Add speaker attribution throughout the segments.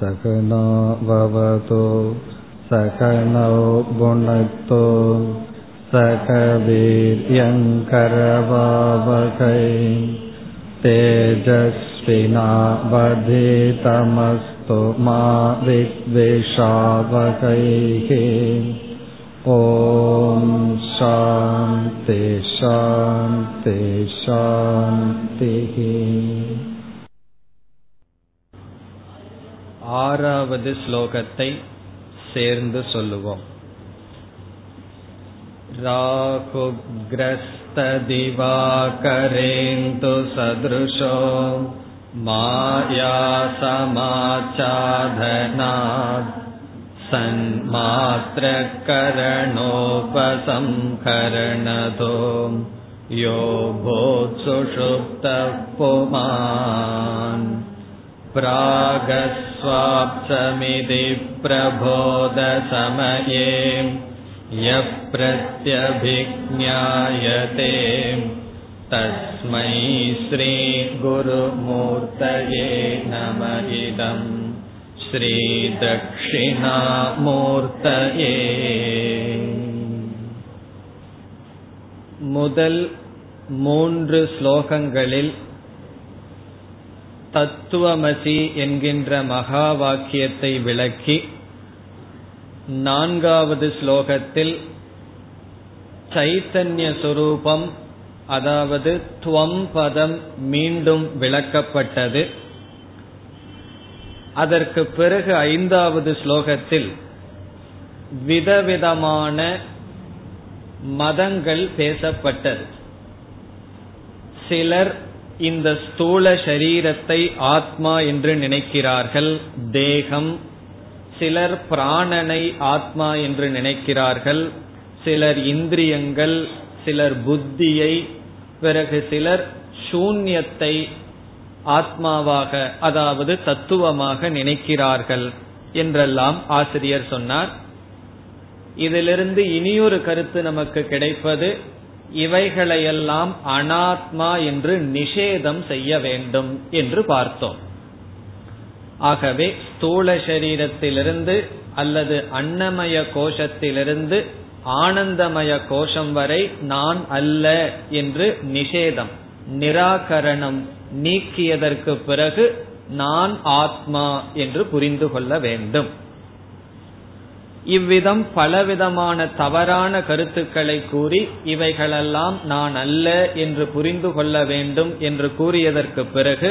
Speaker 1: सकनाववतो सकनौ भुनक्तो सकवीर्यङ्करवावकै तेजस्विनावधितमस्तु मा विद्विषावकैः ॐ शान्ति शान्ति शान्तिः
Speaker 2: ஆறாவது ஸ்லோகத்தை சேர்ந்து சொல்லுவோம் राहुग्रस्तदिवाकरेन्दु सदृशो मायासमाचाधनात् सन्मात्रकरणोपसंहरणतो यो भूत्सुषुप्तः पुमान् प्रागस्वाप्समिति प्रबोधसमये यः प्रत्यभिज्ञायते तस्मै श्रीगुरुमूर्तये नम इदम् ஸ்ரீதக்ஷிணாமூர்த்தயே முதல் மூன்று ஸ்லோகங்களில் தத்துவமசி என்கின்ற மகா வாக்கியத்தை விளக்கி நான்காவது ஸ்லோகத்தில் சைத்தன்ய சொரூபம் அதாவது துவம் பதம் மீண்டும் விளக்கப்பட்டது. அதற்கு பிறகு ஐந்தாவது ஸ்லோகத்தில் விதவிதமான மதங்கள் பேசப்பட்டது. சிலர் இந்த ஸ்தூல சரீரத்தை ஆத்மா என்று நினைக்கிறார்கள். தேகம். சிலர் பிராணனை ஆத்மா என்று நினைக்கிறார்கள். சிலர் இந்திரியங்கள் சிலர் புத்தியை பிறகு சிலர் சூன்யத்தை ஆத்மாவாக அதாவது தத்துவமாக நினைக்கிறார்கள் என்றெல்லாம் ஆசிரியர் சொன்னார். இதிலிருந்து இனியொரு கருத்து நமக்கு கிடைப்பது இவைகளையெல்லாம் அனாத்மா என்று நிஷேதம் செய்ய வேண்டும் என்று பார்த்தோம். ஆகவே ஸ்தூல சரீரத்திலிருந்து அல்லது அன்னமய கோஷத்திலிருந்து ஆனந்தமய கோஷம் வரை நான் அல்ல என்று நிஷேதம் நிராகரணம் நீக்கியதற்கு பிறகு நான் ஆத்மா என்று புரிந்து கொள்ள வேண்டும். இவ்விதம் பலவிதமான தவறான கருத்துக்களை கூறி இவைகளெல்லாம் நான் அல்ல என்று புரிந்து கொள்ள வேண்டும் என்று கூறியதற்கு பிறகு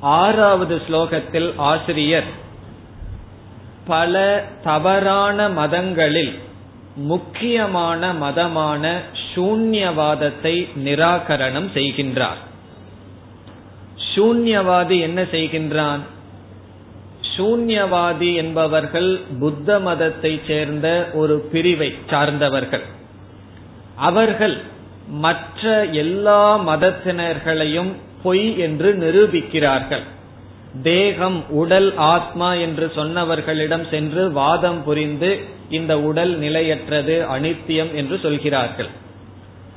Speaker 2: ஆறாவது ஸ்லோகத்தில் ஆசிரியர் பல தவறான மதங்களில் முக்கியமான மதமான சூன்யவாதத்தை நிராகரணம் செய்கின்றார். சூன்யவாதி என்ன செய்கின்றான்? சூன்யவாதி என்பவர்கள் புத்த மதத்தை சேர்ந்த ஒரு பிரிவை சார்ந்தவர்கள். அவர்கள் மற்ற எல்லா மதத்தினர்களையும் பொய் என்று நிரூபிக்கிறார்கள். தேகம் உடல் ஆத்மா என்று சொன்னவர்களிடம் சென்று வாதம் புரிந்து இந்த உடல் நிலையற்றது அனித்தியம் என்று சொல்கிறார்கள்.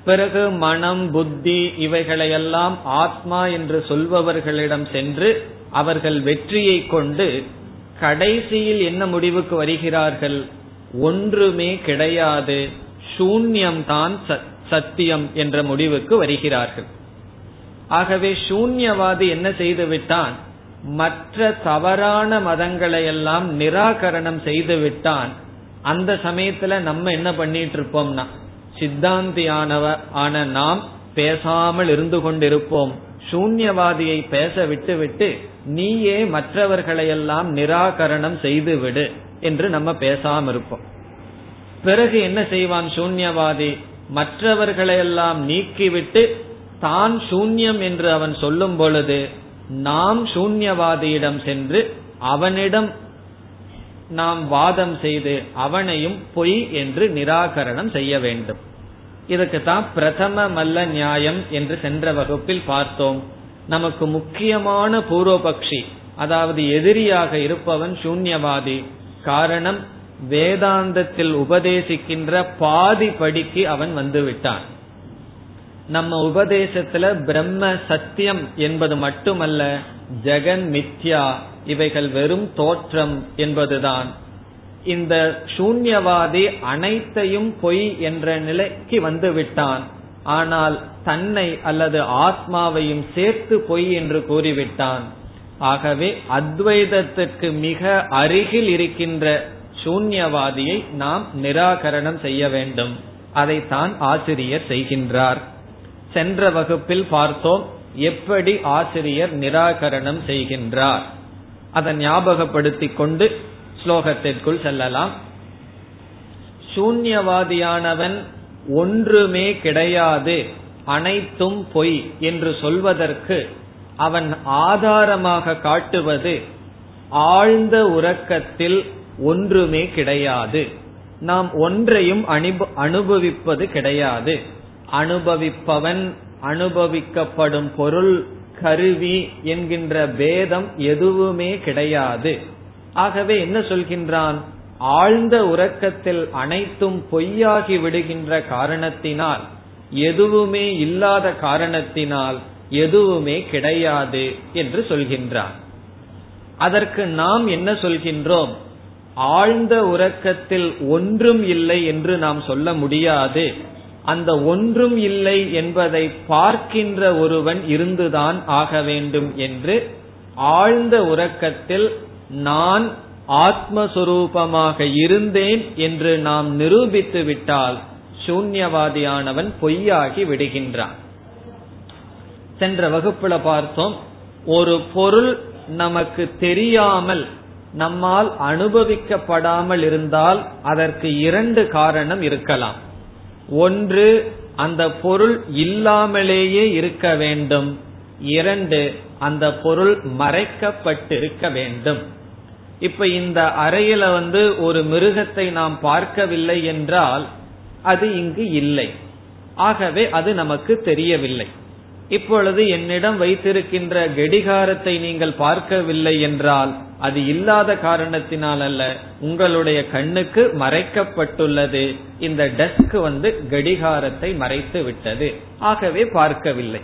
Speaker 2: பிறகு மனம் புத்தி இவைகளையெல்லாம் ஆத்மா என்று சொல்பவர்களிடம் சென்று அவர்கள் வெற்றியை கொண்டு கடைசியில் என்ன முடிவுக்கு வருகிறார்கள்? ஒன்றுமே கிடையாது. சூன்யம்தான் சத்தியம் என்ற முடிவுக்கு வருகிறார்கள். ஆகவே சூன்யவாதி என்ன செய்து விட்டான்? மற்ற தவறான மதங்களை எல்லாம் நிராகரணம் செய்துவிட்டான் அந்த சமயத்துல நம்ம என்ன பண்ணிட்டு இருப்போம்னா சித்தாந்தியானவ ஆன நாம் பேசாமல் இருந்து கொண்டிருப்போம். சூன்யவாதியை பேச விட்டு விட்டு நீயே மற்றவர்களையெல்லாம் நிராகரணம் செய்து விடு என்று நம்ம பேசாம இருப்போம் பிறகு என்ன செய்வான் சூன்யவாதி? மற்றவர்களையெல்லாம் நீக்கிவிட்டு தான் சூன்யம் என்று அவன் சொல்லும் பொழுது நாம் சூன்யவாதியிடம் சென்று அவனிடம் நாம் வாதம் செய்து அவனையும் பொய் என்று நிராகரணம் செய்ய வேண்டும். இதுக்கு தான் பிரதம மல்ல நியாயம் என்று சென்ற வகுப்பில் பார்த்தோம். நமக்கு முக்கியமான பூர்வபக்ஷி அதாவது எதிரியாக இருப்பவன் சூன்யவாதி. காரணம் வேதாந்தத்தில் உபதேசிக்கின்ற பாதி படிக்கு அவன் வந்துவிட்டான். நம்ம உபதேசத்துல பிரம்ம சத்தியம் என்பது மட்டுமல்ல ஜெகன் மித்யா இவைகள் வெறும் தோற்றம் என்பதுதான். இந்த சூன்யவாதி அனைத்தையும் பொய் என்ற நிலைக்கு வந்து விட்டான் ஆனால் தன்னை அல்லது ஆத்மாவையும் சேர்த்து பொய் என்று கூறிவிட்டான். ஆகவே அத்வைதத்திற்கு மிக அருகில் இருக்கின்ற சூன்யவாதியை நாம் நிராகரணம் செய்ய வேண்டும். அதைத்தான் ஆசிரியர் செய்கின்றார். சென்ற வகுப்பில் பார்த்தோம் எப்படி ஆசிரியர் நிராகரணம் செய்கின்றார். அதை ஞாபகப்படுத்திக் கொண்டு ஸ்லோகத்திற்குள் செல்லலாம். சூன்யவாதியானவன் ஒன்றுமே கிடையாது அனைத்தும் பொய் என்று சொல்வதற்கு அவன் ஆதாரமாக காட்டுவது ஆழ்ந்த உறக்கத்தில் ஒன்றுமே கிடையாது. நாம் ஒன்றையும் அனுபவிப்பது கிடையாது. அனுபவிப்பவன் அனுபவிக்கப்படும் பொருள் கருவி என்கின்ற பேதம் எதுவுமே கிடையாது. ஆகவே என்ன சொல்கின்றான்? ஆழ்ந்த உறக்கத்தில் அனைத்தும் பொய்யாகி விடுகின்ற காரணத்தினால் எதுவுமே இல்லாத காரணத்தினால் எதுவுமே கிடையாது என்று சொல்கின்றான். அதற்கு நாம் என்ன சொல்கின்றோம்? ஆழ்ந்த உறக்கத்தில் ஒன்றும் இல்லை என்று நாம் சொல்ல முடியாது. அந்த ஒன்றும் இல்லை என்பதை பார்க்கின்ற ஒருவன் இருந்துதான் ஆக வேண்டும் என்று ஆழ்ந்த உறக்கத்தில் நான் ஆத்மஸ்வரூபமாக இருந்தேன் என்று நாம் நிரூபித்து விட்டால் சூன்யவாதியானவன் பொய்யாகி விடுகின்றான். சென்ற வகுப்புல பார்த்தோம் ஒரு பொருள் நமக்கு தெரியாமல் நம்மால் அனுபவிக்கப்படாமல் இருந்தால் அதற்கு இரண்டு காரணம் இருக்கலாம். ஒன்று அந்த பொருள் இல்லாமலேயே இருக்க வேண்டும். இரண்டு அந்த பொருள் மறைக்கப்பட்டிருக்க வேண்டும். இப்ப இந்த அறையில வந்து ஒரு மிருகத்தை நாம் பார்க்கவில்லை என்றால் அது இங்கு இல்லை. ஆகவே அது நமக்கு தெரியவில்லை. இப்பொழுது என்னிடம் வைத்திருக்கின்ற கடிகாரத்தை நீங்கள் பார்க்கவில்லை என்றால் அது இல்லாத காரணத்தினால் அல்ல உங்களுடைய கண்ணுக்கு மறைக்கப்பட்டுள்ளது. இந்த டெஸ்க் வந்து கடிகாரத்தை மறைத்து விட்டது ஆகவே பார்க்கவில்லை.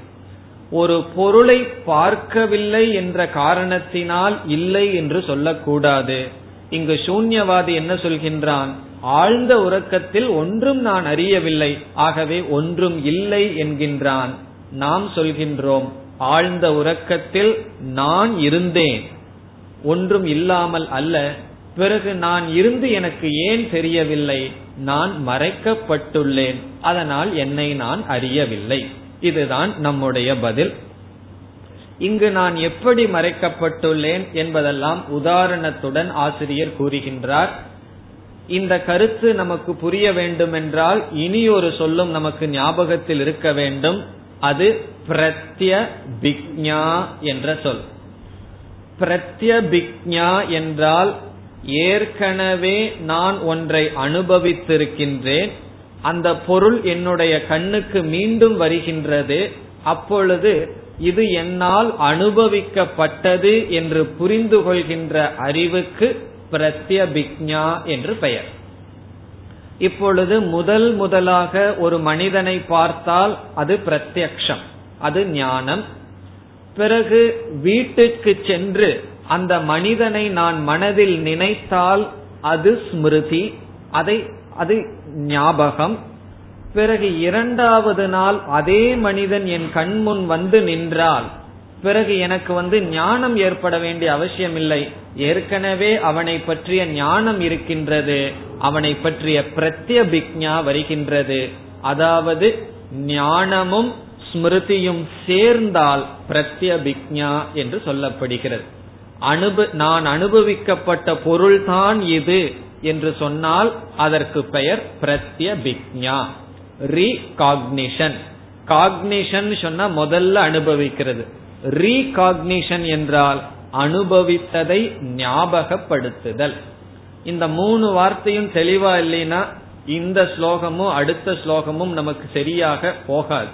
Speaker 2: ஒரு பொருளை பார்க்கவில்லை என்ற காரணத்தினால் இல்லை என்று சொல்லக்கூடாது. இங்கு சூன்யவாதி என்ன சொல்கின்றான்? ஆழ்ந்த உறக்கத்தில் ஒன்றும் நான் அறியவில்லை ஆகவே ஒன்றும் இல்லை என்கின்றான். நாம் சொல்கின்றோம் ஆழ்ந்த உறக்கத்தில் நான் இருந்தேன். ஒன்றும் இல்லாமல் அல்ல பிறகு நான் இருந்து எனக்கு ஏன் தெரியவில்லை? நான் மறைக்கப்பட்டுள்ளேன் அதனால் என்னை நான் அறியவில்லை. இதுதான் நம்முடைய பதில். இங்கு நான் எப்படி மறைக்கப்பட்டுள்ளேன் என்பதெல்லாம் உதாரணத்துடன் ஆசிரியர் கூறுகின்றார். இந்த கருத்து நமக்கு புரிய வேண்டுமென்றால் இனி ஒரு சொல்லும் நமக்கு ஞாபகத்தில் இருக்க வேண்டும். அது பிரத்யபிக்ஞா என்ற சொல். பிரத்யபிக்ஞா என்றால் ஏற்கனவே நான் ஒன்றை அனுபவித்திருக்கின்றேன். அந்த பொருள் என்னுடைய கண்ணுக்கு மீண்டும் வருகின்றது அப்பொழுது இது என்னால் அனுபவிக்கப்பட்டது என்று புரிந்து கொள்கின்ற அறிவுக்கு பிரத்யபிக்ஞா என்று பெயர். இப்பொழுது முதல் முதலாக ஒரு மனிதனை பார்த்தால் அது பிரத்யக்ஷம் அது ஞானம். பிறகு வீட்டுக்கு சென்று அந்த மனிதனை நான் மனதில் நினைத்தால் அது ஸ்மிருதி அதை அது ஞாபகம். பிறகு இரண்டாவது நாள் அதே மனிதன் என் கண்முன் வந்து நின்றால் பிறகு எனக்கு வந்து ஞானம் ஏற்பட வேண்டிய அவசியம் இல்லை ஏற்கனவே அவனை பற்றிய ஞானம் இருக்கின்றது அவனை பற்றிய பிரத்யபிக்ஞா வருகின்றது. அதாவது ஞானமும் ஸ்மிருதியும் சேர்ந்தால் பிரத்யபிக்ஞா என்று சொல்லப்படுகிறது. அனுப நான் அனுபவிக்கப்பட்ட பொருள்தான் இது. என்று சொன்னால் அதற்கு பெயர் பிரத்யபிக்ஞா ரீகாக்னிஷன் காக்னிஷன் சொன்னா முதல்ல அனுபவிக்கிறது. ரீகாக்னிஷன் என்றால் அனுபவித்ததை ஞாபகப்படுத்துதல். இந்த மூணு வார்த்தையும் தெளிவா இல்லைன்னா இந்த ஸ்லோகமும் அடுத்த ஸ்லோகமும் நமக்கு சரியாக போகாது.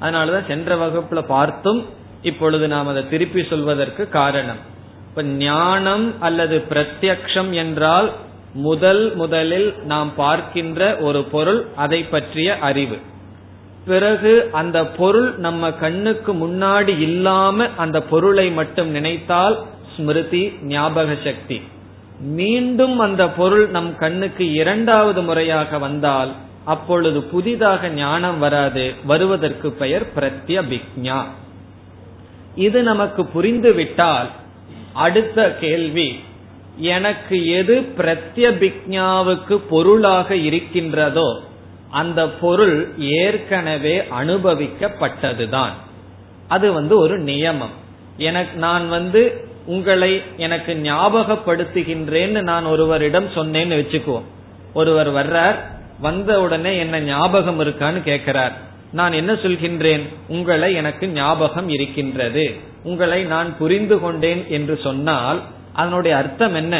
Speaker 2: அதனாலதான் சென்ற வகுப்புல பார்த்தும் இப்பொழுது நாம் அதை திருப்பி சொல்வதற்கு காரணம். இப்ப ஞானம் அல்லது பிரத்யக்ஷம் என்றால் முதல் முதலில் நாம் பார்க்கின்ற ஒரு பொருள் அதை பற்றிய அறிவு. பிறகு அந்த பொருள் நம்ம கண்ணுக்கு முன்னாடி இல்லாம அந்த பொருளை மட்டும் நினைத்தால் ஸ்மிருதி ஞாபக சக்தி. மீண்டும் அந்த பொருள் நம் கண்ணுக்கு இரண்டாவது முறையாக வந்தால் அப்பொழுது புதிதாக ஞானம் வராது வருவதற்கு பெயர் பிரத்யபிக்ஞா. இது நமக்கு புரிந்துவிட்டால் அடுத்த கேள்வி எனக்கு எது பிரத்யபிக்ஞாவுக்கு பொருளாக இருக்கின்றதோ அந்த பொருள் ஏற்கனவே அனுபவிக்கப்பட்டதுதான். அது வந்து ஒரு நியமம். எனக்கு நான் வந்து உங்களை எனக்கு ஞாபகப்படுத்துகின்றேன்னு நான் ஒருவரிடம் சொன்னேன்னு வச்சுக்குவோம். ஒருவர் வர்றார் வந்த உடனே என்ன ஞாபகம் இருக்கான்னு கேட்கிறார். நான் என்ன சொல்கின்றேன்? உங்களை எனக்கு ஞாபகம் இருக்கின்றது. உங்களை நான் புரிந்து கொண்டேன் என்று சொன்னால் அதனுடைய அர்த்தம் என்ன?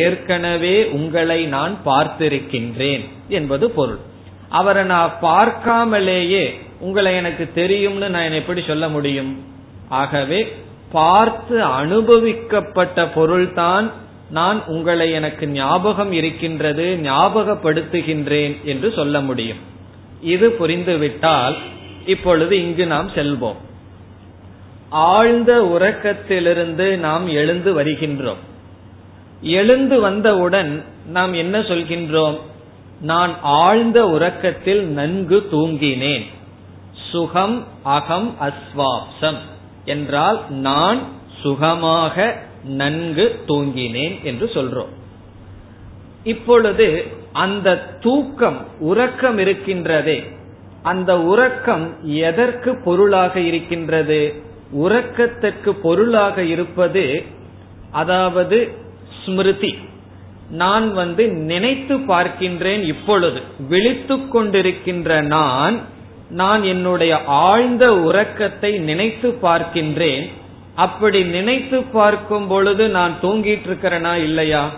Speaker 2: ஏற்கனவே உங்களை நான் பார்த்திருக்கின்றேன் என்பது பொருள். அவரை நான் பார்க்காமலேயே உங்களை எனக்கு தெரியும்னு நான் எப்படி சொல்ல முடியும்? ஆகவே பார்த்து அனுபவிக்கப்பட்ட பொருள்தான் நான் உங்களை எனக்கு ஞாபகம் இருக்கின்றது ஞாபகப்படுத்துகின்றேன் என்று சொல்ல முடியும். இது புரிந்துவிட்டால் இப்பொழுது இங்கு நாம் செல்வோம். ஆழ்ந்த உறக்கத்திலிருந்து நாம் எழுந்து வருகின்றோம். எழுந்து வந்தவுடன் நாம் என்ன சொல்கின்றோம்? நான் ஆழ்ந்த உறக்கத்தில் நன்கு தூங்கினேன். சுகம் அகம் அஸ்வாப்சம். என்றால் நான் சுகமாக நன்கு தூங்கினேன் என்று சொல்றோம். இப்பொழுது அந்த தூக்கம் உறக்கம் இருக்கின்றதே. அந்த உறக்கம் எதற்கு பொருளாக இருக்கின்றது? உறக்கத்திற்கு பொருளாக இருப்பது அதாவது ஸ்மிருதி. நான் வந்து நினைத்து பார்க்கின்றேன் இப்பொழுது. விழித்துக் கொண்டிருக்கின்ற நான் நான் என்னுடைய ஆழ்ந்த உறக்கத்தை நினைத்து பார்க்கின்றேன். அப்படி நினைத்து பார்க்கும் பொழுது நான் தூங்கிட்டு இருக்கிறேனா இல்லையா?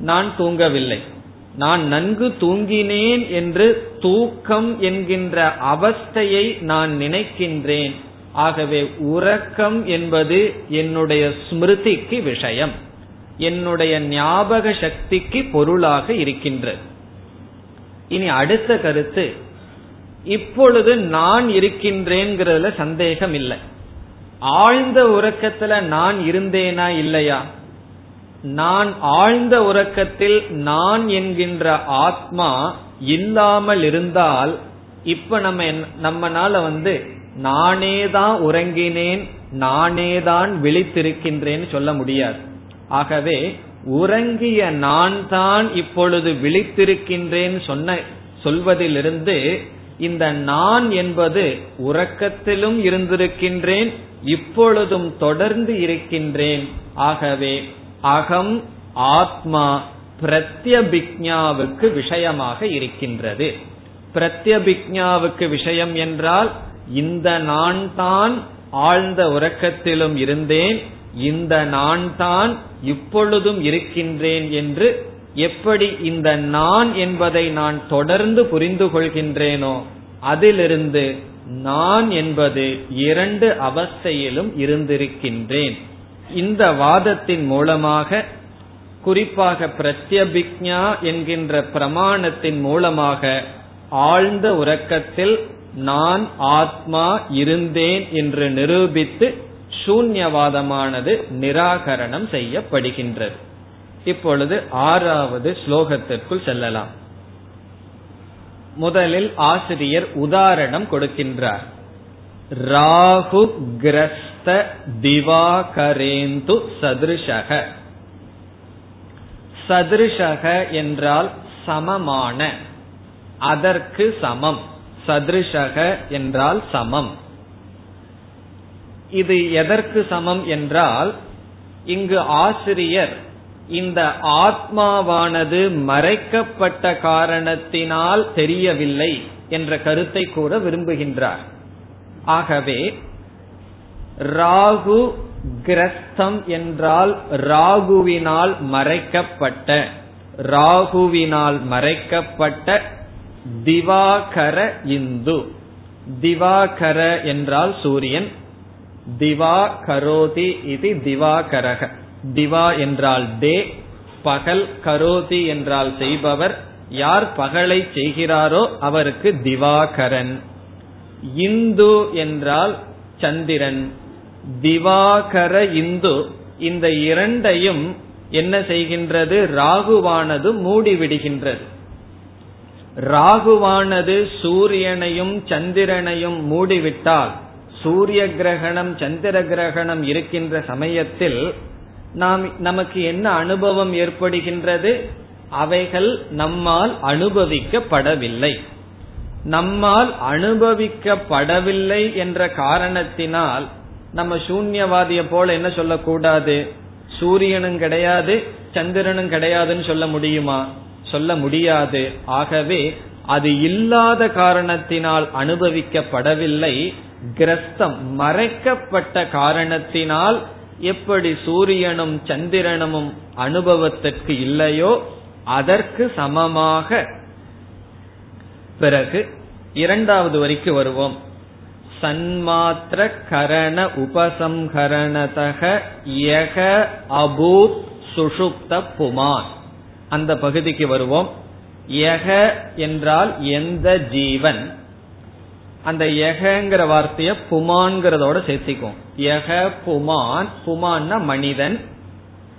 Speaker 2: நான் தூங்கவில்லை. நான் நன்கு தூங்கினேன் என்று தூக்கம் என்கின்ற அவஸ்தையை நான் நினைக்கின்றேன். ஆகவே உறக்கம் என்பது என்னுடைய ஸ்மிருதிக்கு விஷயம். என்னுடைய ஞாபக சக்திக்கு பொருளாக இருக்கின்றது. இனி அடுத்த கருத்து இப்பொழுது நான் இருக்கின்றேங்கிறதுல சந்தேகம் இல்லை ஆழ்ந்த உறக்கத்துல நான் இருந்தேனா இல்லையா? நான் ஆழ்ந்த உறக்கத்தில் நான் என்கின்ற ஆத்மா இல்லாமல் இருந்தால் இப்ப நம்ம நம்மனால வந்து நானே தான் உறங்கினேன் நானே தான் விழித்திருக்கின்றேன்னு சொல்ல முடியாது. ஆகவே உறங்கிய நான் தான் இப்பொழுது விழித்திருக்கின்றேன் சொன்ன சொல்வதிலிருந்து இந்த நான் என்பது உறக்கத்திலும் இருந்திருக்கின்றேன் இப்பொழுதும் தொடர்ந்து இருக்கின்றேன். ஆகவே அகம் ஆத்மா பிரத்யபிக்ஞாவுக்கு விஷயமாக இருக்கின்றது. பிரத்யபிக்ஞாவுக்கு விஷயம் என்றால் இந்த நான் தான் ஆழ்ந்த உறக்கத்திலும் இருந்தேன் இந்த நான் தான் இப்பொழுதும் இருக்கின்றேன் என்று எப்படி இந்த நான் என்பதை நான் தொடர்ந்து புரிந்து கொள்கின்றேனோ அதிலிருந்து நான் என்பது இரண்டு அவஸ்தையிலும் இருந்திருக்கின்றேன். இந்த வாதத்தின் மூலமாக குறிப்பாக பிரத்யபிக்ஞா என்கின்ற பிரமாணத்தின் மூலமாக ஆழ்ந்த உறக்கத்தில் நான் ஆத்மா இருந்தேன் என்று நிரூபித்து சூன்யவாதமானது நிராகரணம் செய்யப்படுகின்றது. இப்பொழுது ஆறாவது ஸ்லோகத்திற்குள் செல்லலாம். முதலில் ஆசிரியர் உதாரணம் கொடுக்கின்றார். ராகு கிரஸ்த திவாகரேந்து சதிருஷக. சதிருஷக என்றால் சமமான அதற்கு சமம். சதிருஷக என்றால் சமம். இது எதற்கு சமம் என்றால் இங்கு ஆசிரியர் இந்த ஆத்மாவானது மறைக்கப்பட்ட காரணத்தினால் தெரியவில்லை என்ற கருத்தை கூற விரும்புகின்றார். ஆகவே ராகு கிரஸ்தம் என்றால் ராகுவினால் மறைக்கப்பட்ட ராகுவினால் மறைக்கப்பட்ட திவாகர இந்து. திவாகர என்றால் சூரியன். திவா கரோதி இது திவாகரக. திவா என்றால் டே பகல் கரோதி என்றால் செய்பவர். யார் பகலை செய்கிறாரோ அவருக்கு திவாகரன். இந்து என்றால் சந்திரன். திவாகர இந்து இந்த இரண்டையும் என்ன செய்கின்றது? ராகுவானது மூடிவிடுகின்றது. ராகுவானது சூரியனையும் சந்திரனையும் மூடிவிட்டால் சூரிய கிரகணம் சந்திர கிரகணம் இருக்கின்ற சமயத்தில் நாம் நமக்கு என்ன அனுபவம் ஏற்படுகின்றது? அவைகள் நம்மால் அனுபவிக்கப்படவில்லை. நம்மால் அனுபவிக்கப்படவில்லை என்ற காரணத்தினால் நம்ம சூன்யவாதிய போல என்ன சொல்லக்கூடாது? சூரியனும் கிடையாது சந்திரனும் கிடையாதுன்னு சொல்ல முடியுமா? சொல்ல முடியாது. ஆகவே அது இல்லாத காரணத்தினால் அனுபவிக்கப்படவில்லை. கிரஸ்தம் மறைக்கப்பட்ட காரணத்தினால் எப்படி சூரியனும் சந்திரனும் அனுபவத்திற்கு இல்லையோ அதற்கு சமமாக பிறகு இரண்டாவது வரைக்கு வருவோம். சன்மாத்திர கரண உபசம்ஹரணதக யக அபூத் சுஷுப்த புமான். அந்த பகுதிக்கு வருவோம். எக என்றால் எந்த ஜீவன்? அந்த யகங்கிற வார்த்தைய புமான்கிறதோட சேர்த்திக்கும் எக புமான் புமான்னா மனிதன்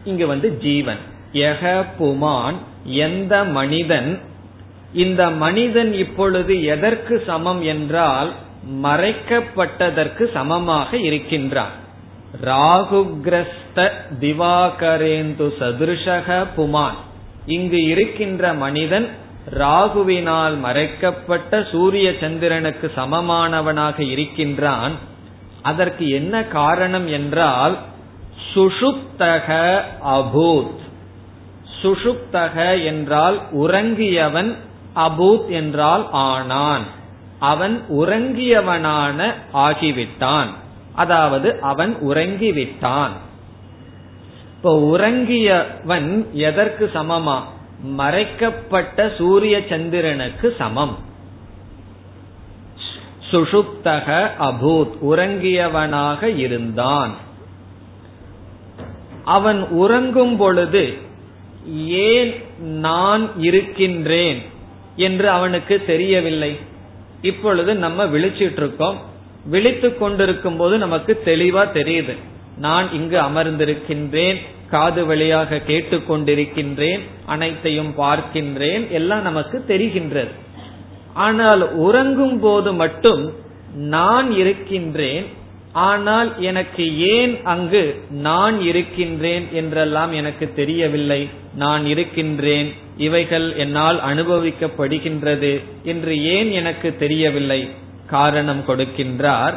Speaker 2: இங்கு வந்து ஜீவன். எக புமான் எந்த மனிதன்? இந்த மனிதன் இப்பொழுது எதற்கு சமம் என்றால் மறைக்கப்பட்டதற்கு சமமாக இருக்கின்றான். ராகுகிரஸ்த திவாகரேந்து சதுருஷக புமான். இங்கு இருக்கின்ற மனிதன் ராகுவினால் மறைக்கப்பட்ட சூரிய சந்திரனுக்கு சமமானவனாக இருக்கின்றான். அதற்கு என்ன காரணம் என்றால் சுஷுப்தக அபூத். சுஷுப்தக என்றால் உறங்கியவன் அபூத் என்றால் ஆனான் அவன் உறங்கியவனான ஆகிவிட்டான். அதாவது அவன் உறங்கிவிட்டான். இப்போ உறங்கியவன் எதற்கு சமமா? மறைக்கப்பட்ட சூரிய சந்திரனுக்கு சமம். சுஷுப்தக அபூத் உறங்கியவனாக இருந்தான். அவன் உறங்கும் பொழுது ஏன் நான் இருக்கின்றேன் என்று அவனுக்கு தெரியவில்லை. இப்பொழுது நம்ம விழிச்சிட்டு இருக்கோம். விழித்து கொண்டிருக்கும் போது நமக்கு தெளிவா தெரியுது. நான் இங்கு அமர்ந்திருக்கின்றேன். காது வழியாக கேட்டுக்கொண்டிருக்கின்றேன் அனைத்தையும் பார்க்கின்றேன் எல்லாம் நமக்கு தெரிகின்றது. ஆனால் உறங்கும் போது மட்டும் நான் இருக்கின்றேன் ஆனால் எனக்கு ஏன் அங்கு நான் இருக்கின்றேன் என்றெல்லாம் எனக்கு தெரியவில்லை. நான் இருக்கின்றேன் இவைகள் என்னால் அனுபவிக்கப்படுகின்றது என்று ஏன் எனக்கு தெரியவில்லை? காரணம் கொடுக்கின்றார்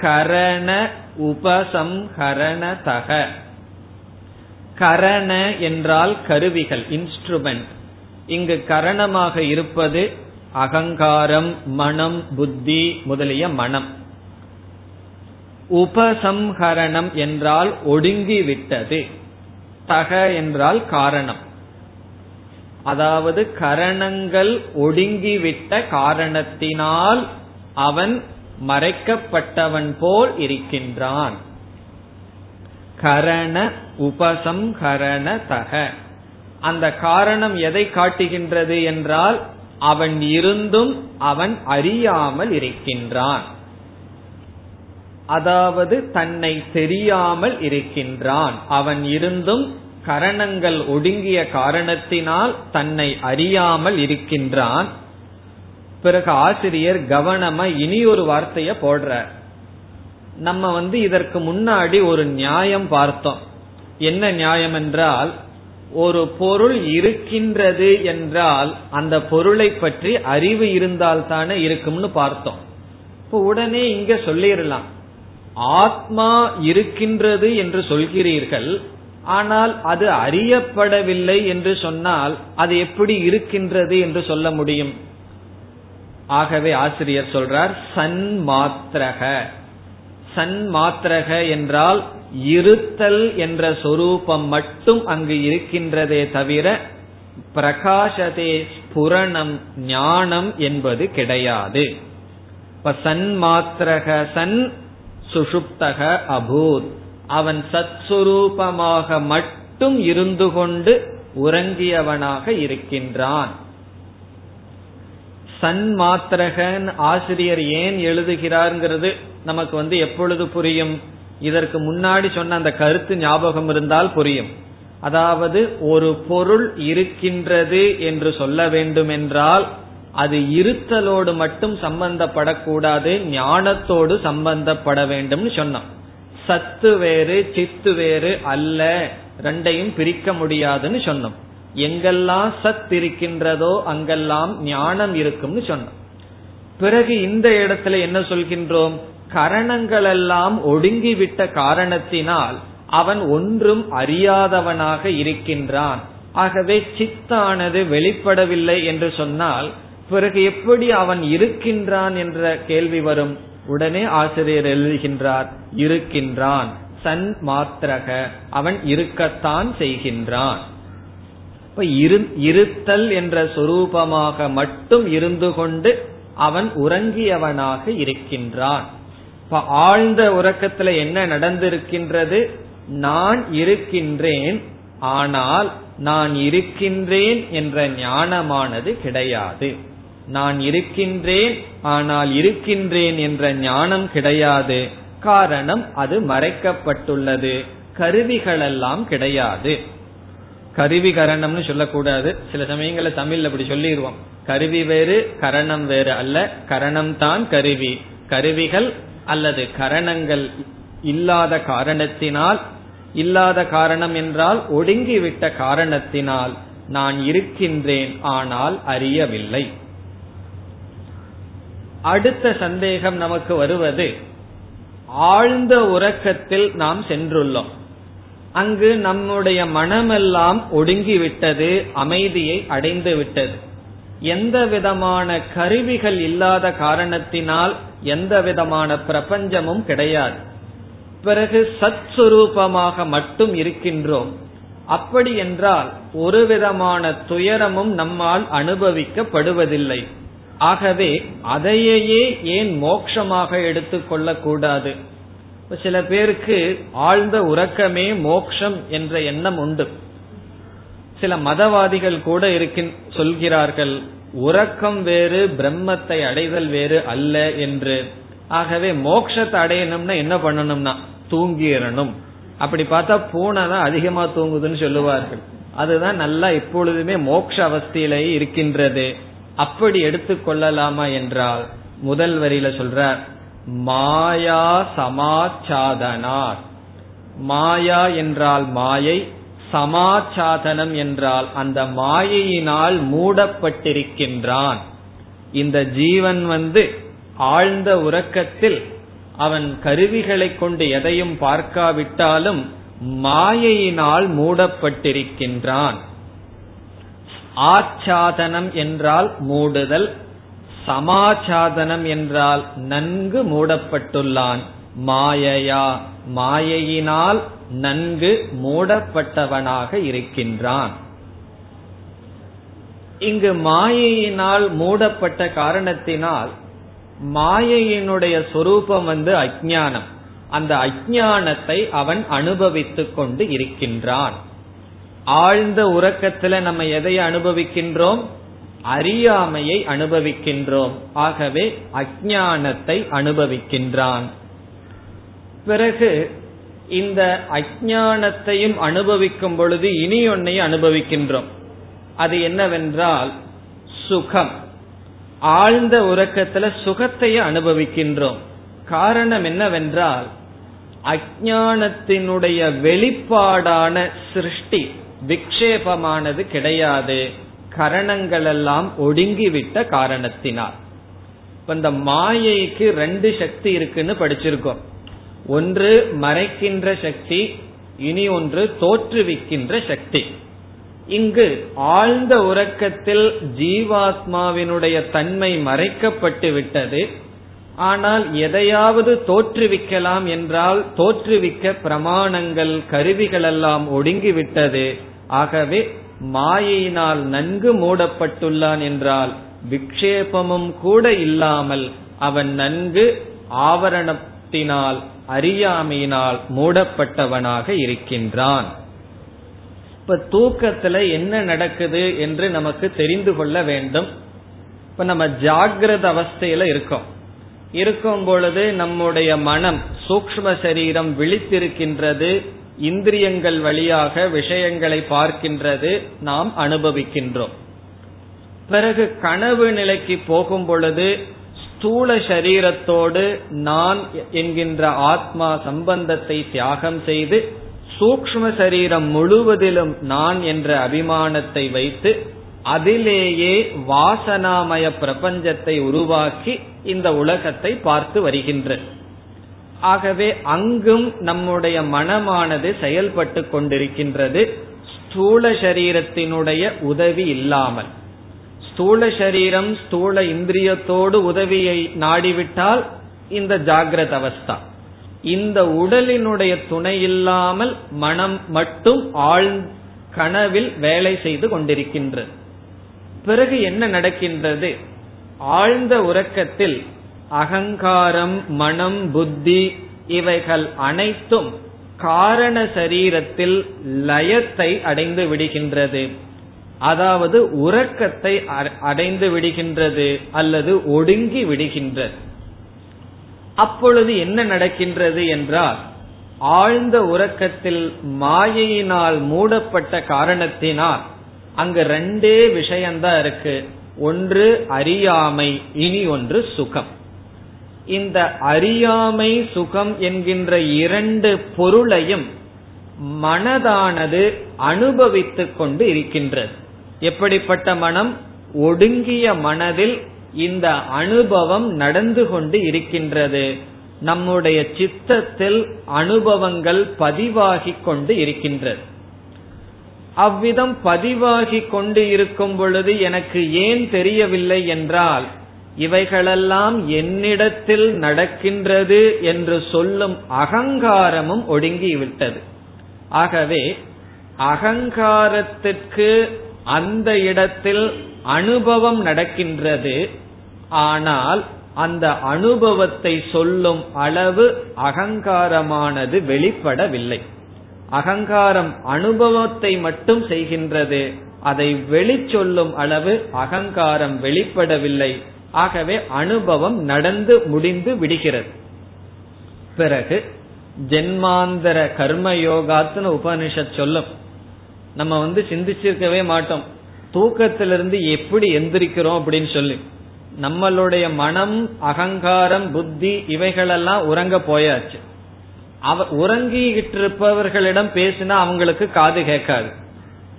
Speaker 2: கரண உபசம்ஹரணதக கரண என்றால் கருவிகள் இன்ஸ்ட்ருமெண்ட் இங்கு கரணமாக இருப்பது அகங்காரம் மனம் புத்தி முதலிய மனம். உபசம்ஹரணம் என்றால் ஒடுங்கிவிட்டது. தக என்றால் காரணம். அதாவது கரணங்கள் ஒடுங்கிவிட்ட காரணத்தினால் அவன் மறைக்கப்பட்டவன் போல் இருக்கின்றான். கரண உபசம்ஹரண தக அந்த காரணம் எதை காட்டுகின்றது என்றால் அவன் இருந்தும் அவன் அறியாமல் இருக்கின்றான். அதாவது தன்னை தெரியாமல் இருக்கின்றான். அவன் இருந்தும் கரணங்கள் ஒடுங்கிய காரணத்தினால் தன்னை அறியாமல் இருக்கின்றான். பிறகு ஆசிரியர் கவனமா இனி ஒரு வார்த்தைய போடுறார். நம்ம வந்து இதற்கு முன்னாடி ஒரு நியாயம் பார்த்தோம். என்ன நியாயம் என்றால் ஒரு பொருள் இருக்கின்றது என்றால் அந்த பொருளை பற்றி அறிவு இருந்தால் தானே இருக்கும்னு பார்த்தோம். இப்போ உடனே இங்க சொல்லிடலாம். ஆத்மா இருக்கின்றது என்று சொல்கிறீர்கள் ஆனால் அது அறியப்படவில்லை என்று சொன்னால் அது எப்படி இருக்கின்றது என்று சொல்ல முடியும்? ஆகவே ஆசிரியர் சொல்றார் சன் மாத்திரக சன் மாத்திரக என்றால் இருத்தல் என்ற சொரூபம் மட்டும் அங்கு இருக்கின்றதே தவிர பிரகாசதே ஸ்புரணம் ஞானம் என்பது கிடையாது. இப்ப சன் மாத்திரக சன் சுஷுப்தக அபூத் அவன் சத்ஸ்வரூபமாக மட்டும் இருந்து கொண்டு உறங்கியவனாக இருக்கின்றான். சன் மாத்திரகன் ஆசிரியர் ஏன் எழுதுகிறார்ங்கிறது? நமக்கு வந்து எப்பொழுது புரியும்? இதற்கு முன்னாடி சொன்ன அந்த கருத்து ஞாபகம் இருந்தால் புரியும். அதாவது ஒரு பொருள் இருக்கின்றது என்று சொல்ல வேண்டும் என்றால் அது இருத்தலோடு மட்டும் சம்பந்தப்படக்கூடாது ஞானத்தோடு சம்பந்தப்பட வேண்டும்னு சொன்னோம். சத்து வேறு சித்து வேறு அல்ல. ரெண்டையும் பிரிக்க முடியாதுன்னு சொன்னோம். எங்கெல்லாம் சத் இருக்கின்றதோ அங்கெல்லாம் ஞானம் இருக்கும்னு சொன்னோம். பிறகு இந்த இடத்துல என்ன சொல்கின்றோம்? கரணங்கள் எல்லாம் ஒடுங்கிவிட்ட காரணத்தினால் அவன் ஒன்றும் அறியாதவனாக இருக்கின்றான். ஆகவே சித்தானது வெளிப்படவில்லை என்று சொன்னால் பிறகு எப்படி அவன் இருக்கின்றான் என்ற கேள்வி வரும். உடனே ஆசிரியர் எழுதுகின்றார் இருக்கின்றான். சன் மாத்திரக அவன் இருக்கத்தான் செய்கின்றான். இருத்தல் என்ற சொரூபமாக மட்டும் இருந்து கொண்டு அவன் உறங்கியவனாக இருக்கின்றான். இப்ப ஆழ்ந்த உறக்கத்துல என்ன நடந்திருக்கின்றது? நான் இருக்கின்றேன் ஆனால் நான் இருக்கின்றேன் என்ற ஞானமானது கிடையாது. நான் இருக்கின்றேன் ஆனால் இருக்கின்றேன் என்ற ஞானம் கிடையாது. காரணம் அது மறைக்கப்பட்டுள்ளது. கருவிகளெல்லாம் கிடையாது. கருவி கரணம்னு சொல்லக்கூடாது. சில சமயங்கள தமிழ்ல அப்படி சொல்லிடுவோம் கருவி வேறு கரணம் வேறு அல்ல. கரணம் தான் கருவி. கருவிகள் அல்லது கரணங்கள் இல்லாத காரணத்தினால் இல்லாத காரணம் என்றால் ஒடுங்கிவிட்ட காரணத்தினால் நான் இருக்கின்றேன் ஆனால் அறியவில்லை. அடுத்த சந்தேகம் நமக்கு வருவது ஆழ்ந்த உறக்கத்தில் நாம் சென்றுள்ளோம். அங்கு நம்முடைய மனமெல்லாம் ஒடுங்கிவிட்டது அமைதியை அடைந்து விட்டது எந்த விதமான கருவிகள் இல்லாத காரணத்தினால் எந்த விதமான பிரபஞ்சமும் கிடையாது. பிறகு சத் சுரூபமாக மட்டும் இருக்கின்றோம். அப்படி என்றால் ஒரு விதமான துயரமும் நம்மால் அனுபவிக்கப்படுவதில்லை. ஆகவே அதையே ஏன் மோட்சமாக எடுத்துக்கொள்ள கூடாது சில பேருக்கு ஆழ்ந்த உறக்கமே மோக்ஷம் என்ற எண்ணம் உண்டு. சில மதவாதிகள் கூட இருக்கின் சொல்கிறார்கள் உறக்கம் வேறு பிரம்மத்தை அடைதல் வேறு அல்ல என்று. ஆகவே மோக்ஷத்தை அடையணும்னா என்ன பண்ணணும்னா தூங்கிடணும் அப்படி பார்த்தா பூனை தான் அதிகமா தூங்குதுன்னு சொல்லுவார்கள். அதுதான் நல்லா இப்பொழுதுமே மோக்ஷ அவஸ்தையிலேயே இருக்கின்றது. அப்படி எடுத்துக்கொள்ளலாமா என்றால் முதல் வரியில சொல்றார் மாயா சமாச்சாதனார். மாயா என்றால் மாயை சமாச்சாதனம் என்றால் அந்த மாயையினால் மூடப்பட்டிருக்கின்றான். இந்த ஜீவன் வந்து ஆழ்ந்த உறக்கத்தில் அவன் கருவிகளை கொண்டு எதையும் பார்க்காவிட்டாலும் மாயையினால் மூடப்பட்டிருக்கின்றான். ஆச்சாதனம் என்றால் மூடுதல் சமாச்சாதனம் என்றால் நன்கு மூடப்பட்டுள்ளான். மாயையா மாயையினால் நன்கு மூடப்பட்டவனாக இருக்கின்றான். இங்கு மாயையினால் மூடப்பட்ட காரணத்தினால் மாயையினுடைய சொரூபம் வந்து அஜானம் அந்த அஜானத்தை அவன் அனுபவித்துக் கொண்டு இருக்கின்றான். ஆழ்ந்த உறக்கத்துல நம்ம எதை அனுபவிக்கின்றோம்? அறியாமையை அனுபவிக்கின்றோம். ஆகவே அஜானத்தை அனுபவிக்கின்றான். பிறகு இந்த அஜானத்தையும் அனுபவிக்கும் பொழுது இனி ஒன்னையும் அனுபவிக்கின்றோம். அது என்னவென்றால் சுகம். ஆழ்ந்த உறக்கத்துல சுகத்தையே அனுபவிக்கின்றோம். காரணம் என்னவென்றால் அஜானத்தினுடைய வெளிப்பாடான சிருஷ்டி விக்ஷேபமானது கிடையாது. கரணங்கள் எல்லாம் ஒடுங்கிவிட்ட காரணத்தினால். இந்த மாயைக்கு ரெண்டு சக்தி இருக்குன்னு படிச்சிருக்கோம். ஒன்று மறைக்கின்ற சக்தி இனி ஒன்று தோற்றுவிக்கின்ற சக்தி. இங்கு ஆழ்ந்த உறக்கத்தில் ஜீவாத்மாவினுடைய தன்மை மறைக்கப்பட்டு விட்டது. ஆனால் எதையாவது தோற்றுவிக்கலாம் என்றால் தோற்றுவிக்க பிரமாணங்கள் கருவிகள் எல்லாம் ஒடுங்கிவிட்டது ஆகவே மாயையினால் நன்கு மூடப்பட்டுள்ளான் என்றால் விக்ஷேபமும் கூட இல்லாமல் அவன் நன்கு ஆவரணத்தினால் அறியாமையினால் மூடப்பட்டவனாக இருக்கின்றான். இப்ப தூக்கத்துல என்ன நடக்குது என்று நமக்கு தெரிந்து கொள்ள வேண்டும். இப்ப நம்ம ஜாகிரத அவஸ்தையில இருக்கோம். இருக்கும் பொழுது நம்முடைய மனம் சூக்ம சரீரம் விழித்திருக்கின்றது இந்திரியங்கள் வழியாக விஷயங்களை பார்க்கின்றது நாம் அனுபவிக்கின்றோம். பிறகு கனவு நிலைக்கு போகும் பொழுது ஸ்தூல சரீரத்தோடு நான் என்கின்ற ஆத்மா சம்பந்தத்தை தியாகம் செய்து சூக்ம சரீரம் முழுவதிலும் நான் என்ற அபிமானத்தை வைத்து அதிலேயே வாசனாமய பிரபஞ்சத்தை உருவாக்கி இந்த உலகத்தை பார்த்து வருகின்ற. ஆகவே அங்கும் நம்முடைய மனமானது செயல்பட்டு கொண்டிருக்கின்றது. ஸ்தூல சரீரத்தினுடைய உதவி இல்லாமல். ஸ்தூல சரீரம் ஸ்தூல இந்திரியத்தோடு உதவியை நாடிவிட்டால் இந்த ஜாகிரத அவஸ்தா. இந்த உடலினுடைய துணை இல்லாமல் மனம் மட்டும் ஆழ் கனவில் வேலை செய்து கொண்டிருக்கின்றது. பிறகு என்ன நடக்கின்றது? ஆழ்ந்த உறக்கத்தில் அகங்காரம் மனம் புத்தி இவைகள் அனைத்தும் காரண சரீரத்தில் லயத்தை அடைந்து விடுகின்றது. அதாவது உறக்கத்தை அடைந்து விடுகின்றது அல்லது ஒடுங்கி விடுகின்றது. அப்பொழுது என்ன நடக்கின்றது என்றால் ஆழ்ந்த உறக்கத்தில் மாயையினால் மூடப்பட்ட காரணத்தினால் அங்கு ரெண்டே விஷயம்தான் இருக்கு. ஒன்று அறியாமை இனி ஒன்று சுகம். இந்த அறியாமை சுகம் என்கின்ற இரண்டு பொருளையும் மனதானது அனுபவித்துக் கொண்டு இருக்கின்றது. எப்படிப்பட்ட மனம்? ஒடுங்கிய மனதில் இந்த அனுபவம் நடந்து கொண்டு இருக்கின்றது. நம்முடைய சித்தத்தில் அனுபவங்கள் பதிவாகி கொண்டு இருக்கின்றது. அவ்விதம் பதிவாகி கொண்டு இருக்கும் பொழுது எனக்கு ஏன் தெரியவில்லை என்றால் இவைகளெல்லாம் என்னிடத்தில் நடக்கின்றது என்று சொல்லும் அகங்காரமும் ஒடுங்கிவிட்டது. ஆகவே அகங்காரத்திற்கு அந்த இடத்தில் அனுபவம் நடக்கின்றது. ஆனால் அந்த அனுபவத்தை சொல்லும் அளவு அகங்காரமானது வெளிப்படவில்லை. அகங்காரம் அனுபவத்தை மட்டும் செய்கின்றது. அதை வெளி சொல்லும் அளவு அகங்காரம் வெளிப்படவில்லை. ஆகவே அனுபவம் நடந்து முடிந்து விடுகிறது. பிறகு ஜென்மாந்தர கர்ம யோகாத்துன்னு உபனிஷத் சொல்லும். நம்ம வந்து சிந்திச்சிருக்கவே மாட்டோம். தூக்கத்திலிருந்து எப்படி எந்திரிக்கிறோம் அப்படின்னு சொல்லி. நம்மளுடைய மனம் அகங்காரம் புத்தி இவைகளெல்லாம் உறங்க போயாச்சு. அவ உறங்கிட்டு இருப்பவர்களிடம் பேசினா அவங்களுக்கு காது கேட்காது.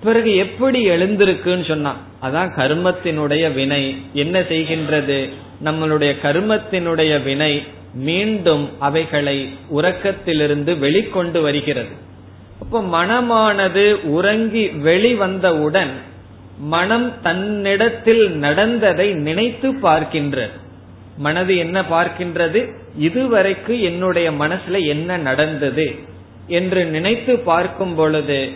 Speaker 2: பிறகு எப்படி எழுந்திருக்குன்னு சொன்னா அதான் கர்மத்தினுடைய வினை. என்ன செய்கின்றது? நம்மளுடைய கர்மத்தினுடைய வினை மீண்டும் அவைகளை உறக்கத்திலிருந்து வெளிக்கொண்டு வருகிறது. இப்ப மனமானது உறங்கி வெளிவந்தவுடன் மனம் தன்னிடத்தில் நடந்ததை நினைத்து பார்க்கின்றது. மனது என்ன பார்க்கின்றது? இதுவரைக்கு என்னுடைய மனசுல என்ன நடந்தது? என்று நினைத்து பார்க்கும் பொழுது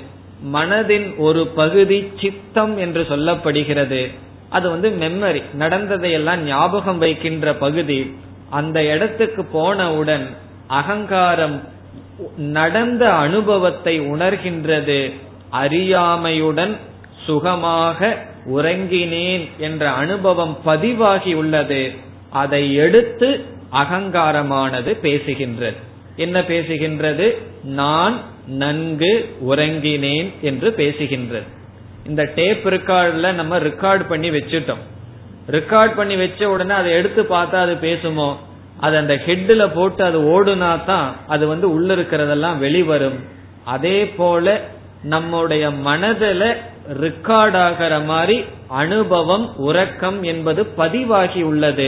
Speaker 2: மனதின் ஒரு பகுதி சித்தம் என்று சொல்லப்படுகிறது. அது வந்து மெமரி நடந்ததையெல்லாம் ஞாபகம் வைக்கின்ற பகுதி. அந்த இடத்துக்கு போனவுடன் அகங்காரம் நடந்த அனுபவத்தை உணர்கின்றது. அறியாமையுடன் சுகமாக உறங்கினேன் என்ற அனுபவம் பதிவாகி உள்ளது. அதை எடுத்து அகங்காரமானது பேசுகின்றது. என்ன பேசுகின்றது? நான் நன்கு உறங்கினேன் என்று பேசுகின்றது. இந்த டேப் ரெக்கார்ட்ல நம்ம ரெக்கார்ட் பண்ணி வச்சுட்டோம். ரெக்கார்ட் பண்ணி வச்ச உடனே அதை எடுத்து பார்த்தா அது பேசுமோ? அது அந்த ஹெட்ல போட்டு அது ஓடுனா தான் அது வந்து உள்ள இருக்கிறதெல்லாம் வெளிவரும். அதே போல நம்முடைய மனதில் ரெக்கார்ட் ஆகிற மாதிரி அனுபவம் உறக்கம் என்பது பதிவாகி உள்ளது.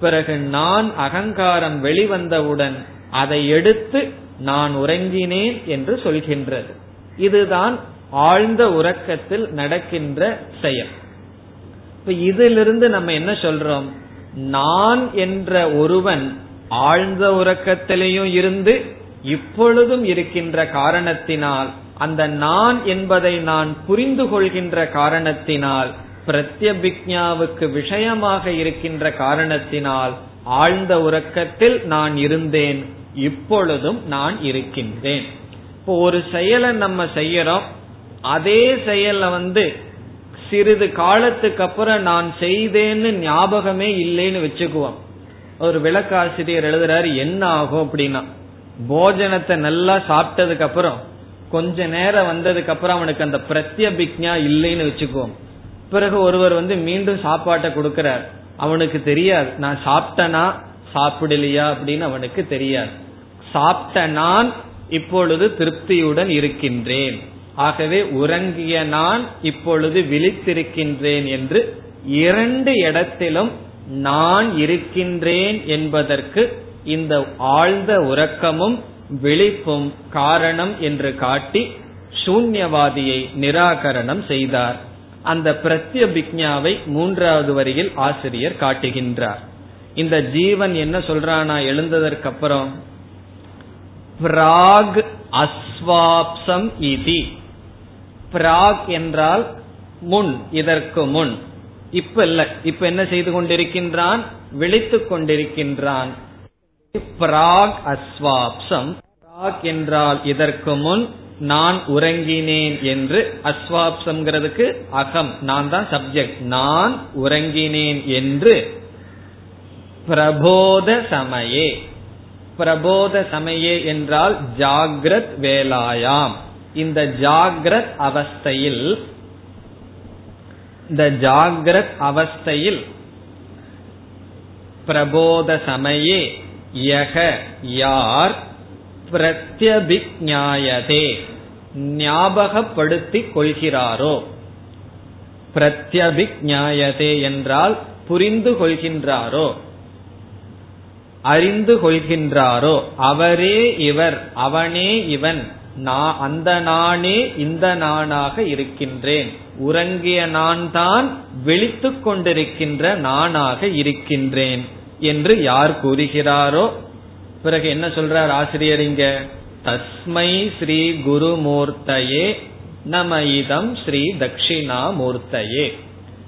Speaker 2: பிறகு நான் அகங்காரம் வெளிவந்தவுடன் அதை எடுத்து நான் உறங்கினேன் என்று சொல்கின்றது. இதுதான் ஆழ்ந்த உறக்கத்தில் நடக்கின்ற செயல். இப்ப இதிலிருந்து நம்ம என்ன சொல்றோம்? நான் என்ற ஒருவன் ஆழ்ந்த உறக்கத்திலேயும் இருந்து இப்பொழுதும் இருக்கின்ற காரணத்தினால் அந்த நான் என்பதை நான் புரிந்து கொள்கின்ற காரணத்தினால் பிரத்யபிக்ஞாவுக்கு விஷயமாக இருக்கின்ற காரணத்தினால் ஆழ்ந்த உறக்கத்தில் நான் இருந்தேன் இப்பொழுதும் நான் இருக்கின்றேன். இப்போ ஒரு செயலை நம்ம செய்யறோம் அதே செயல வந்து சிறிது காலத்துக்கு அப்புறம் நான் செய்தேன்னு ஞாபகமே இல்லைன்னு வச்சுக்குவோம். ஒரு விளக்காசிரியர் எழுதுறாரு என்ன ஆகும் அப்படின்னா போஜனத்தை நல்லா சாப்பிட்டதுக்கு அப்புறம் கொஞ்ச நேரம் வந்ததுக்கு அப்புறம் அவனுக்கு அந்த பிரத்யபிக்ஞா இல்லைன்னு வச்சுக்குவோம். பிறகு ஒருவர் வந்து மீண்டும் சாப்பாட்டை கொடுக்கிறார். அவனுக்கு தெரியாது. நான் சாப்பிட்டனா சாப்பிடலையா அப்படின்னு அவனுக்கு தெரியாது. சாப்பிட்ட நான் இப்பொழுது திருப்தியுடன் இருக்கின்றேன். ஆகவே உறங்கிய நான் இப்பொழுது விழித்திருக்கின்றேன் என்று இரண்டு இடத்திலும் நான் இருக்கின்றேன் என்பதற்கு இந்த ஆழ்ந்த உறக்கமும் விழிப்பும் காரணம் என்று காட்டி சூன்யவாதியை நிராகரணம் செய்தார். அந்த பிரத்யபிக்ஞாவை மூன்றாவது வரியில் ஆசிரியர் காட்டுகின்றார். இந்த ஜீவன் என்ன சொல்றானா எழுந்ததற்கு அப்புறம் பிராக் அஸ்வாப்சம் இதி. பிராக் என்றால் முன் இதற்கு முன். இப்ப இல்ல. இப்ப என்ன செய்து கொண்டிருக்கின்றான்? விழித்துக் கொண்டிருக்கின்றான். பிராக் அஸ்வாப்சம். பிராக் என்றால் இதற்கு முன் நான் உறங்கினேன் என்று அஸ்வாப்சம்ங்கிறதுக்கு அகம். நான் தான் சப்ஜெக்ட் நான் உறங்கினேன் என்று பிரபோத சமயே. பிரபோத சமயே என்றால் ஜாகிரத் வேலாயாம். இந்த ஜாகிரத் அவஸ்தையில் இந்த ஜாகிரத் அவஸ்தையில் பிரபோத சமயே யக யார் பிரத்யபிக்ஞாயதே ஞாபகப்படுத்திக் கொள்கிறாரோ? பிரத்யபிக்ஞாயதே என்றால் புரிந்து கொள்கின்றாரோ? அறிந்து கொள்கின்றாரோ? அவரே இவர் அவனே இவன். நான் அந்த நானே இந்த நானாக இருக்கின்றேன். உறங்கிய நான் தான் விழித்து கொண்டிருக்கின்ற நானாக இருக்கின்றேன் என்று யார் கூறுகிறாரோ? பிறகு என்ன சொல்றார் ஆசிரியர் இங்க? தஸ்மை ஸ்ரீ குருமூர்த்தையே நம இதம் ஸ்ரீ தட்சிணாமூர்த்தையே.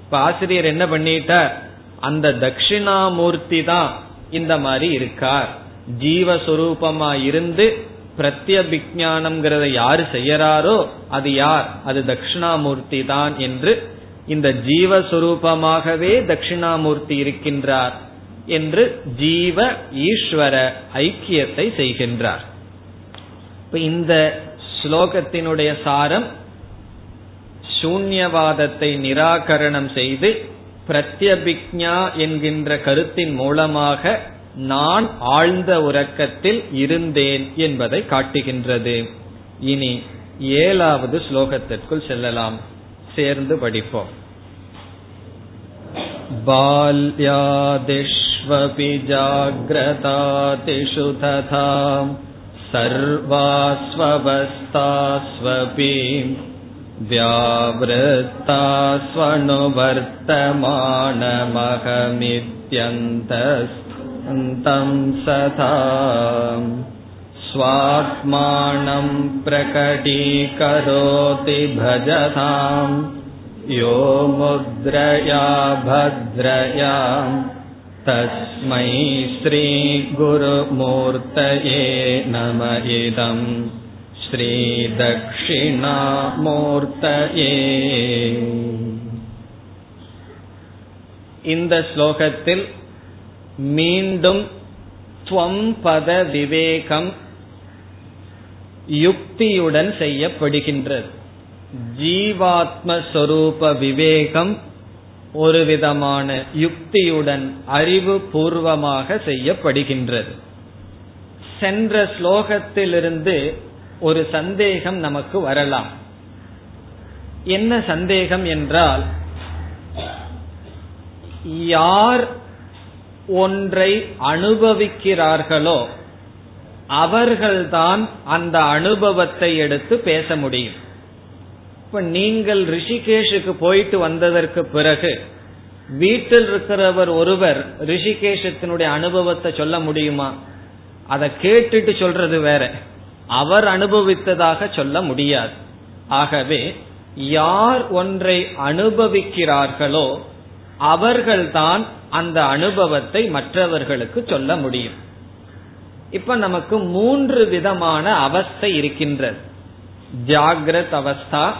Speaker 2: இப்ப ஆசிரியர் என்ன பண்ணிட்டார்? அந்த தட்சிணாமூர்த்தி தான் இந்த மாதிரி இருக்கார். ஜீவஸ்வரூபமா இருந்து பிரத்யபிஜானம்ங்கிறத யாரு செய்யறாரோ அது யார்? அது தட்சிணாமூர்த்தி தான் என்று இந்த ஜீவஸ்வரூபமாகவே தட்சிணாமூர்த்தி இருக்கின்றார் என்று ஜீவ ஈஸ்வர ஐக்கியத்தை செய்கின்றார். இந்த ஸ்லோகத்தினுடைய சாரம் சூன்யவாதத்தை நிராகரணம் செய்து பிரத்யபிக்ஞா என்கின்ற கருத்தின் மூலமாக நான் ஆழ்ந்த உறக்கத்தில் இருந்தேன் என்பதை காட்டுகின்றது இனி ஏழாவது ஸ்லோகத்திற்குள் செல்லலாம் சேர்ந்து படிப்போம் बाल्यादिष्वपि जाग्रतातिषु तथा सर्वास्ववस्थास्वपि व्यावृत्तास्वनुवर्तमानमहमित्यन्तस्तं सथा स्वात्मानं प्रकटीकरोति भजताम् यो मुद्रया भद्रया तस्मै श्रीगुरुमूर्तये नम इदम् ஸ்ரீதக்ஷிணாமூர்த்தயே இந்த ஸ்லோகத்தில் மீண்டும் துவம்பத விவேகம் யுக்தியுடன் செய்யப்படுகின்றது. ஜீவாத்மஸ்வரூப விவேகம் ஒரு விதமான யுக்தியுடன் அறிவு பூர்வமாக செய்யப்படுகின்றது. சென்ற ஸ்லோகத்திலிருந்து ஒரு சந்தேகம் நமக்கு வரலாம். என்ன சந்தேகம் என்றால் யார் ஒன்றை அனுபவிக்கிறார்களோ அவர்கள்தான் அந்த அனுபவத்தை எடுத்து பேச முடியும். இப்ப நீங்கள் ரிஷிகேஷுக்கு போயிட்டு வந்ததற்கு பிறகு வீட்டில் இருக்கிறவர் ஒருவர் ரிஷிகேஷத்தினுடைய அனுபவத்தை சொல்ல முடியுமா? அதை கேட்டுட்டு சொல்றது வேற. அவர் அனுபவித்ததாக சொல்ல முடியாது. ஆகவே யார் ஒன்றை அனுபவிக்கிறார்களோ அவர்கள்தான் அந்த அனுபவத்தை மற்றவர்களுக்கு சொல்ல முடியும். இப்ப நமக்கு மூன்று விதமான அவஸ்தை இருக்கின்றது. ஜாகிரத் அவஸ்தா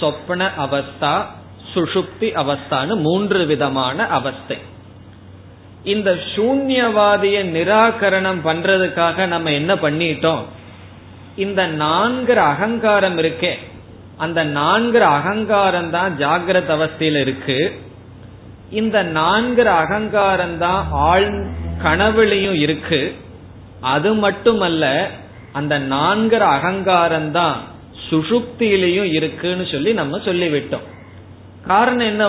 Speaker 2: சொப்ன அவஸ்தா சுஷுப்தி அவஸ்தான்னு மூன்று விதமான அவஸ்தை. இந்த சூன்யவாதிய நிராகரணம் பண்றதுக்காக நம்ம என்ன பண்ணிட்டோம்? இந்த நான்கிற அகங்காரம் இருக்கே. அந்த நான்கிற அகங்காரம் தான் ஜாகிரத அவஸ்தையில இருக்கு. இந்த நான்கிற அகங்காரம் தான் ஆழ் கனவுலையும் இருக்கு. அது மட்டுமல்ல அந்த நான்கிற அகங்காரம் தான் சுஷுப்தியிலையும் இருக்குன்னு சொல்லி நம்ம சொல்லிவிட்டோம். காரணம் என்ன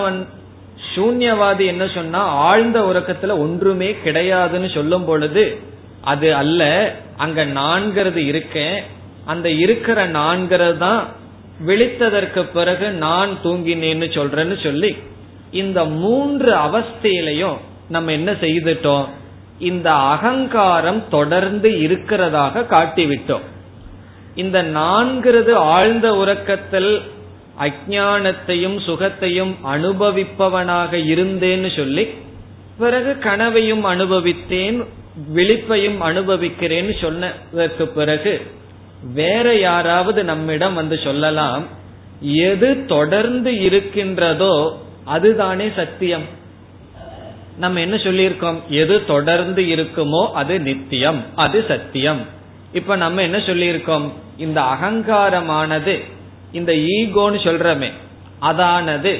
Speaker 2: சூன்யவாதி என்ன சொன்னா ஆழ்ந்த உறக்கத்துல ஒன்றுமே கிடையாதுன்னு சொல்லும் பொழுது அது அல்ல அங்க நான்கிறது இருக்கேன். அந்த இருக்கிற நான்கிறது தான் விழித்ததற்கு பிறகு நான் தூங்கினேன்னு சொல்றேன்னு சொல்லி இந்த மூன்று அவஸ்தையிலையும் நம்ம என்ன செய்துட்டோம்? இந்த அகங்காரம் தொடர்ந்து இருக்கிறதாக காட்டிவிட்டோம். இந்த நான்கிறது ஆழ்ந்த உறக்கத்தில் அஜானத்தையும் சுகத்தையும் அனுபவிப்பவனாக இருந்தேன்னு சொல்லி பிறகு கனவையும் அனுபவித்தேன் விழிப்பையும் அனுபவிக்கிறேன்னு சொன்னதற்கு பிறகு வேற யாராவது நம்மிடம் வந்து சொல்லலாம் எது தொடர்ந்து இருக்கின்றதோ அதுதானே சத்தியம். நம்ம என்ன சொல்லியிருக்கோம்? எது தொடர்ந்து இருக்குமோ அது நித்தியம் அது சத்தியம். இப்ப நம்ம என்ன சொல்லியிருக்கோம்? இந்த அகங்காரமானது இந்த ஈகோன்னு சொல்றமே அதானது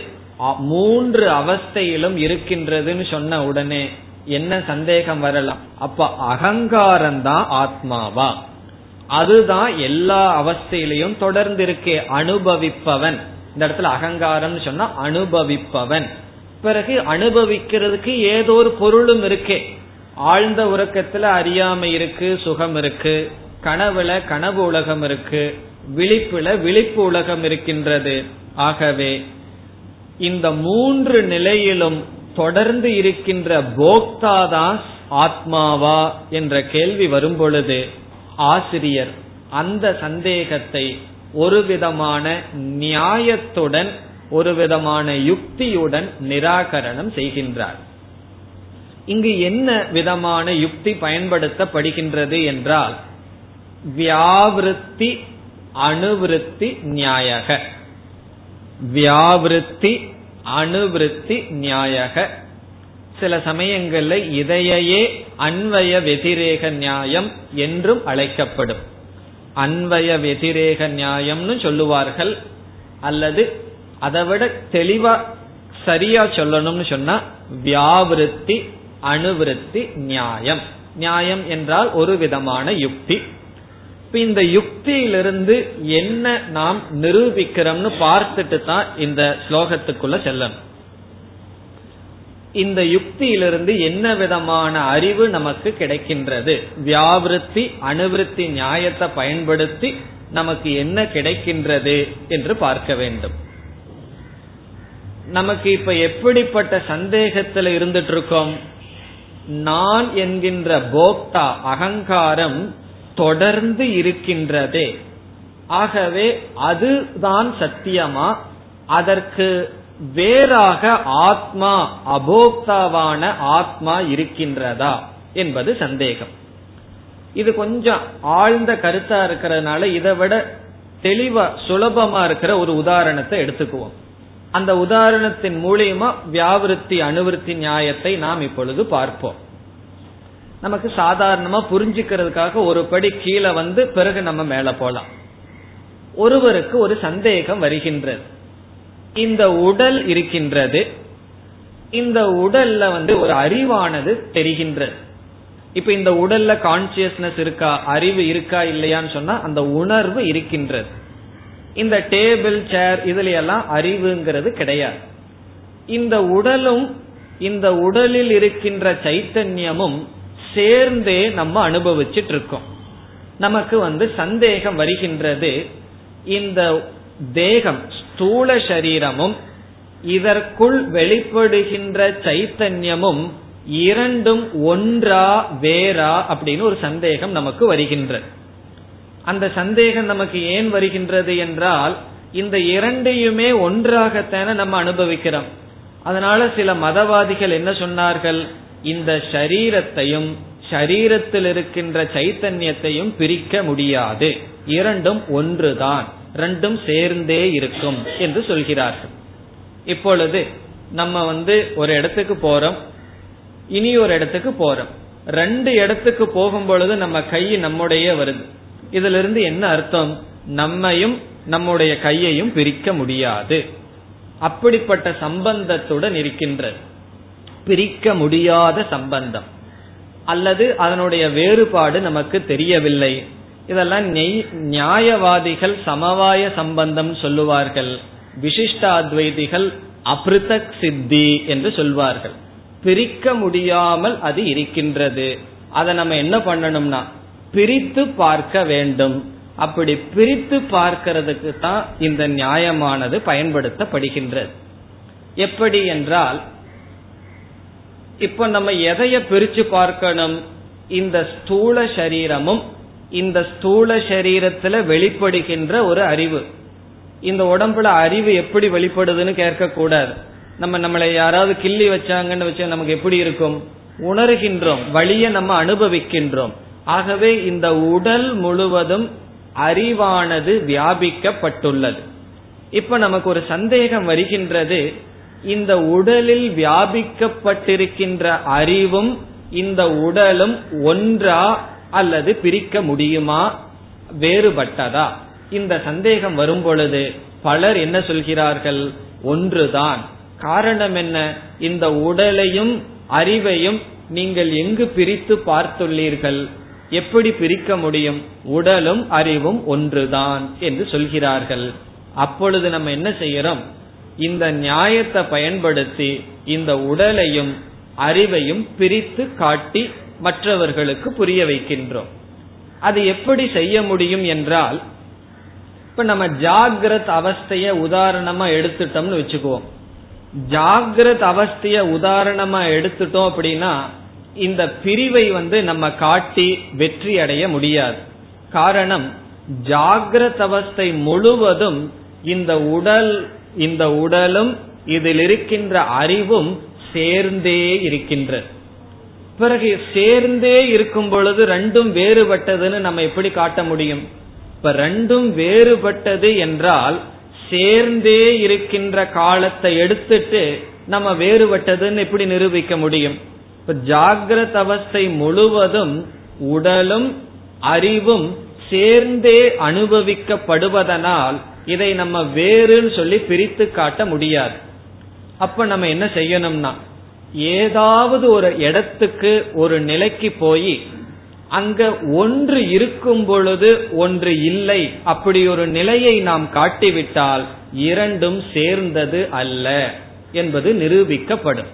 Speaker 2: மூன்று அவஸ்தையிலும் இருக்கின்றதுன்னு சொன்ன உடனே என்ன சந்தேகம் வரலாம்? அப்ப அகங்காரம் தான் ஆத்மாவா? அதுதான் எல்லா அவஸ்தையிலையும் தொடர்ந்து இருக்கே அனுபவிப்பவன். இந்த இடத்துல அகங்காரம் சொன்னா அனுபவிப்பவன். பிறகு அனுபவிக்கிறதுக்கு ஏதோ ஒரு பொருளும் இருக்கே. ஆழ்ந்த உறக்கத்துல அறியாமை இருக்கு சுகம் இருக்கு. கனவுல கனவு உலகம் இருக்கு. விழிப்புல விழிப்பு உலகம் இருக்கின்றது. ஆகவே இந்த மூன்று நிலையிலும் தொடர்ந்து இருக்கின்ற போக்தாதான் ஆத்மாவா என்ற கேள்வி வரும் பொழுது ஆசிரியர் அந்த சந்தேகத்தை ஒரு விதமான நியாயத்துடன் ஒரு விதமான யுக்தியுடன் நிராகரணம் செய்கின்றார். இங்கு என்ன விதமான யுக்தி பயன்படுத்தப்படுகின்றது என்றால் வியாவிருத்தி அணுவிருத்தி நியாயக. வியாவிருத்தி அணுவிருத்தி நியாயக. சில சமயங்களில் இதையே அன்வய வெதிரேக நியாயம் என்றும் அழைக்கப்படும். அன்வய வெதிரேக நியாயம்னு சொல்லுவார்கள். அல்லது அதை விட தெளிவா சரியா சொல்லணும்னு சொன்னா வியாவிருத்தி அணுவிருத்தி நியாயம். நியாயம் என்றால் ஒரு விதமான யுக்தி. இந்த யுக்தியிலிருந்து என்ன நாம் நிரூபிக்கிறோம்னு பார்த்துட்டு தான் இந்த ஸ்லோகத்துக்குள்ள செல்லணும். இந்த யுக்தியிலிருந்து என்ன விதமான அறிவு நமக்கு கிடைக்கின்றது? வியாவிருத்தி அணுவிருத்தி நியாயத்தை பயன்படுத்தி நமக்கு என்ன கிடைக்கின்றது என்று பார்க்க வேண்டும். நமக்கு இப்ப எப்படிப்பட்ட சந்தேகத்தில் இருந்துட்டு இருக்கோம் நான் என்கின்ற போக்தா அகங்காரம் தொடர்ந்து இருக்கின்றதே. ஆகவே அதுதான் சத்தியமா? அதற்கு வேறாக ஆத்மா அபோக்தாவான ஆத்மா இருக்கின்றதா என்பது சந்தேகம். இது கொஞ்சம் ஆழ்ந்த கருத்தா இருக்கிறதுனால இதை விட தெளிவா சுலபமா இருக்கிற ஒரு உதாரணத்தை எடுத்துக்குவோம். அந்த உதாரணத்தின் மூலியமா வியாவிருத்தி அணுவிருத்தி நியாயத்தை நாம் இப்பொழுது பார்ப்போம். நமக்கு சாதாரணமா புரிஞ்சுக்கிறதுக்காக ஒரு படி கீழே வந்து பிறகு நம்ம மேல போலாம் ஒருவருக்கு ஒரு சந்தேகம் வருகின்றது. இந்த உடல் இருக்கின்றது இந்த உடல்ல வந்து ஒரு அறிவானது தெரிகின்றது. இப்ப இந்த உடல்ல கான்சியஸ்னஸ் இருக்கா அறிவு இருக்கா இல்லையான்னு சொன்னா அந்த உணர்வு இருக்கின்றது. இந்த டேபிள் சேர் இதுல எல்லாம் அறிவுங்கிறது கிடையாது. இந்த உடலும் இந்த உடலில் இருக்கின்ற சைத்தன்யமும் சேர்ந்தே நம்ம அனுபவிச்சுட்டு இருக்கோம் நமக்கு வந்து சந்தேகம் வருகின்றது. இந்த தேகம் ஸ்தூல சரீரமும் இதற்குள் வெளிப்படுகின்ற சைத்தன்யமும் இரண்டும் ஒன்றா வேறா அப்படின்னு ஒரு சந்தேகம் நமக்கு வருகின்றது. அந்த சந்தேகம் நமக்கு ஏன் வருகின்றது என்றால் இந்த இரண்டையுமே ஒன்றாகத்தான நம்ம அனுபவிக்கிறோம். அதனால சில மதவாதிகள் என்ன சொன்னார்கள்? இந்த சரீரத்தையும் சரீரத்தில் இருக்கின்ற சைத்தன்யத்தையும் பிரிக்க முடியாது. இரண்டும் ஒன்றுதான். ரெண்டும் சேர்ந்தே இருக்கும் என்று சொல்கிறார்கள். இப்பொழுது நம்ம வந்து ஒரு இடத்துக்கு போறோம் இனி ஒரு இடத்துக்கு போறோம். ரெண்டு இடத்துக்கு போகும் பொழுது நம்ம கை நம்முடைய வருது. இதுல இருந்து என்ன அர்த்தம்? நம்மையும் நம்முடைய கையையும் பிரிக்க முடியாது. அப்படிப்பட்ட சம்பந்தத்துடன் இருக்கின்றது. பிரிக்க முடியாத சம்பந்தம். அல்லது அதனுடைய வேறுபாடு நமக்கு தெரியவில்லை. இதெல்லாம் நியாயவாதிகள் சமவாய சம்பந்தம் சொல்லுவார்கள். விசிஷ்டாத்வைதிகள் அபிருதக் சித்தி என்று சொல்வார்கள். பிரிக்க முடியாமல் அது இருக்கின்றது. அதை நம்ம என்ன பண்ணணும்னா பிரித்து பார்க்க வேண்டும். அப்படி பிரித்து பார்க்கிறதுக்கு தான் இந்த நியாயமானது பயன்படுத்தப்படுகின்றது. எப்படி என்றால் இப்ப நம்ம எதைய பிரிச்சு பார்க்கணும்? இந்த ஸ்தூல சரீரமும் இந்த ஸ்தூல சரீரத்துல வெளிப்படுகின்ற ஒரு அறிவு. இந்த உடம்புல அறிவு எப்படி வெளிப்படுதுன்னு கேட்க கூடாது நம்ம நம்மளை யாராவது கிள்ளி வச்சாங்கன்னு வச்சா நமக்கு எப்படி இருக்கும்? உணர்கின்றோம் வழிய நம்ம அனுபவிக்கின்றோம். ஆகவே இந்த உடல் முழுவதும் அறிவானது வியாபிக்கப்பட்டுள்ளது. இப்ப நமக்கு ஒரு சந்தேகம் வருகின்றது. இந்த உடலில் வியாபிக்கப்பட்டிருக்கின்ற அறிவும் இந்த உடலும் ஒன்றா அல்லது பிரிக்க முடியுமா? வேறுபட்டதா? இந்த சந்தேகம் வரும் பொழுது பலர் என்ன சொல்கிறார்கள்? ஒன்றுதான். காரணம் என்ன? இந்த உடலையும் அறிவையும் நீங்கள் எங்கு பிரித்து பார்த்துள்ளீர்கள்? எப்படி பிரிக்க முடியும்? உடலும் அறிவும் ஒன்றுதான் என்று சொல்கிறார்கள். அப்பொழுது நம்ம என்ன செய்யறோம்? இந்த நியாயத்தை பயன்படுத்தி இந்த உடலையும் அறிவையும் பிரித்து காட்டி மற்றவர்களுக்கு புரிய வைக்கின்றோம். அது எப்படி செய்ய முடியும் என்றால் இப்ப நம்ம ஜாகிரத் அவஸ்தைய உதாரணமா எடுத்துட்டோம்னு வச்சுக்குவோம். ஜாகிரத் அவஸ்தைய உதாரணமா எடுத்துட்டோம் அப்படின்னா இந்த பிரிவை வந்து நம்ம காட்டி வெற்றி அடைய முடியாது. காரணம் ஜாகிரத் அவஸ்தை முழுவதும் இந்த உடல் இந்த உடலும் இதில் இருக்கின்ற அறிவும் சேர்ந்தே இருக்கின்றது. பிறகு சேர்ந்தே இருக்கும் பொழுது ரெண்டும் வேறுபட்டதுன்னு நம்ம எப்படி காட்ட முடியும்? இப்ப ரெண்டும் வேறுபட்டது என்றால் சேர்ந்தே இருக்கின்ற காலத்தை எடுத்துட்டு நம்ம வேறுபட்டதுன்னு எப்படி நிரூபிக்க முடியும்? இப்ப ஜாகிரத அவஸ்தை முழுவதும் உடலும் அறிவும் சேர்ந்தே அனுபவிக்கப்படுவதனால் இதை நம்ம வேறுன்னு சொல்லி பிரித்து காட்ட முடியாது. அப்ப நம்ம என்ன செய்யணும்னா ஏதாவது ஒரு இடத்துக்கு ஒரு நிலைக்கு போய் அங்க ஒன்று இருக்கும் பொழுது ஒன்று இல்லை அப்படி ஒரு நிலையை நாம் காட்டிவிட்டால் இரண்டும் சேர்ந்தது அல்ல என்பது நிரூபிக்கப்படும்.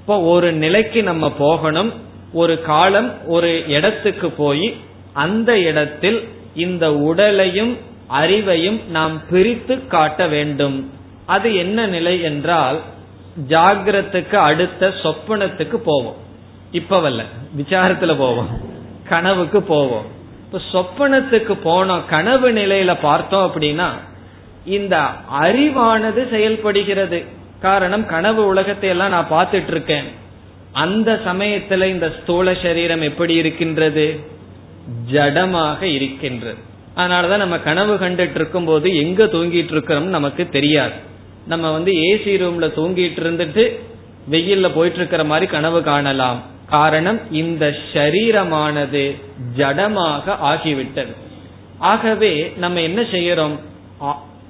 Speaker 2: இப்போ ஒரு நிலைக்கு நம்ம போகணும் ஒரு காலம் ஒரு இடத்துக்கு போய் அந்த இடத்தில் இந்த உடலையும் அறிவையும் நாம் பிரித்து காட்ட வேண்டும். அது என்ன நிலை என்றால் ஜாகிரத்துக்கு அடுத்த சொப்பனத்துக்கு போவோம். இப்பவல்ல விசாரத்துல போவோம். கனவுக்கு போவோம். இப்ப சொப்பனத்துக்கு போனோம் கனவு நிலையில பார்த்தோம் அப்படின்னா இந்த அறிவானது செயல்படுகிறது. காரணம் கனவு உலகத்தை எல்லாம் நான் பார்த்துட்டு இருக்கேன் அந்த சமயத்துல இந்த ஸ்தூல சரீரம் எப்படி இருக்கின்றது? ஜடமாக இருக்கின்றது. அதனாலதான் நம்ம கனவு கண்டுட்டு இருக்கும் போது எங்க தூங்கிட்டு இருக்கிறோம் நமக்கு தெரியாது. நம்ம வந்து ஏசி ரூம்ல தூங்கிட்டு இருந்துட்டு வெயில்ல போயிட்டு இருக்கிற மாதிரி கனவு காணலாம். காரணம் இந்த ஷரீரமானது ஜடமாக ஆகிவிட்டது. ஆகவே நம்ம என்ன செய்யறோம்?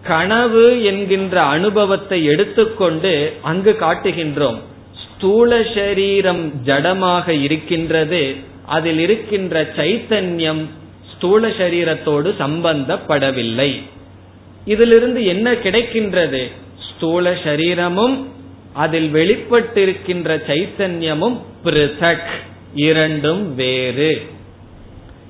Speaker 2: கனவு என்கின்ற அனுபவத்தை எடுத்துக்கொண்டு அங்கு காட்டுகின்றோம். ஸ்தூல சரீரம் ஜடமாக இருக்கின்றது. அதில் இருக்கின்ற சைத்தன்யம் ஸ்தூல சரீரத்தோடு சம்பந்தப்படவில்லை. இதிலிருந்து என்ன கிடைக்கின்றது? ஸ்தூல சரீரமும் அதில் வெளிப்பட்டிருக்கின்ற சைத்தன்யமும் பிருதக் இரண்டும் வேறு.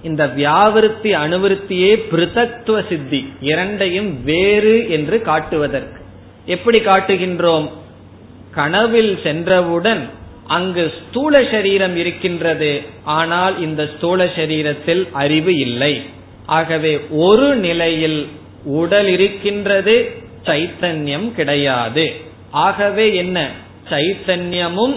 Speaker 2: இந்த வியாவிருத்தி அணுவிருத்தியே பிருதத்துவ சித்தி. இரண்டையும் வேறு என்று காட்டுவதற்கு. எப்படி காட்டுகின்றோம்? கனவில் சென்றவுடன் அங்கு ஸ்தூல சரீரம் இருக்கின்றது. ஆனால் இந்த ஸ்தூல சரீரத்தில் அறிவு இல்லை. ஆகவே ஒரு நிலையில் உடல் இருக்கின்றது சைத்தன்யம் கிடையாது. ஆகவே என்ன? சைத்தன்யமும்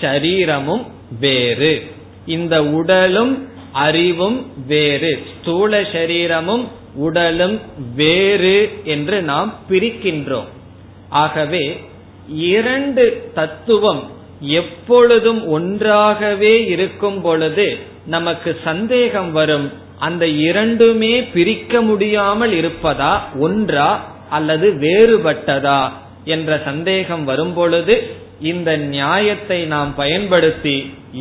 Speaker 2: ஷரீரமும் வேறு. இந்த உடலும் அறிவும் வேறு. ஸ்தூல சரீரமும் உடலும் வேறு என்று நாம் பிரிக்கின்றோம். ஆகவே இரண்டு தத்துவம் எப்பொழுதும் ஒன்றாகவே இருக்கும் பொழுது நமக்கு சந்தேகம் வரும். அந்த இரண்டுமே பிரிக்க முடியாமல் இருப்பதா? ஒன்றா? அல்லது வேறுபட்டதா என்ற சந்தேகம் வரும் பொழுது இந்த நியாயத்தை நாம் பயன்படுத்தி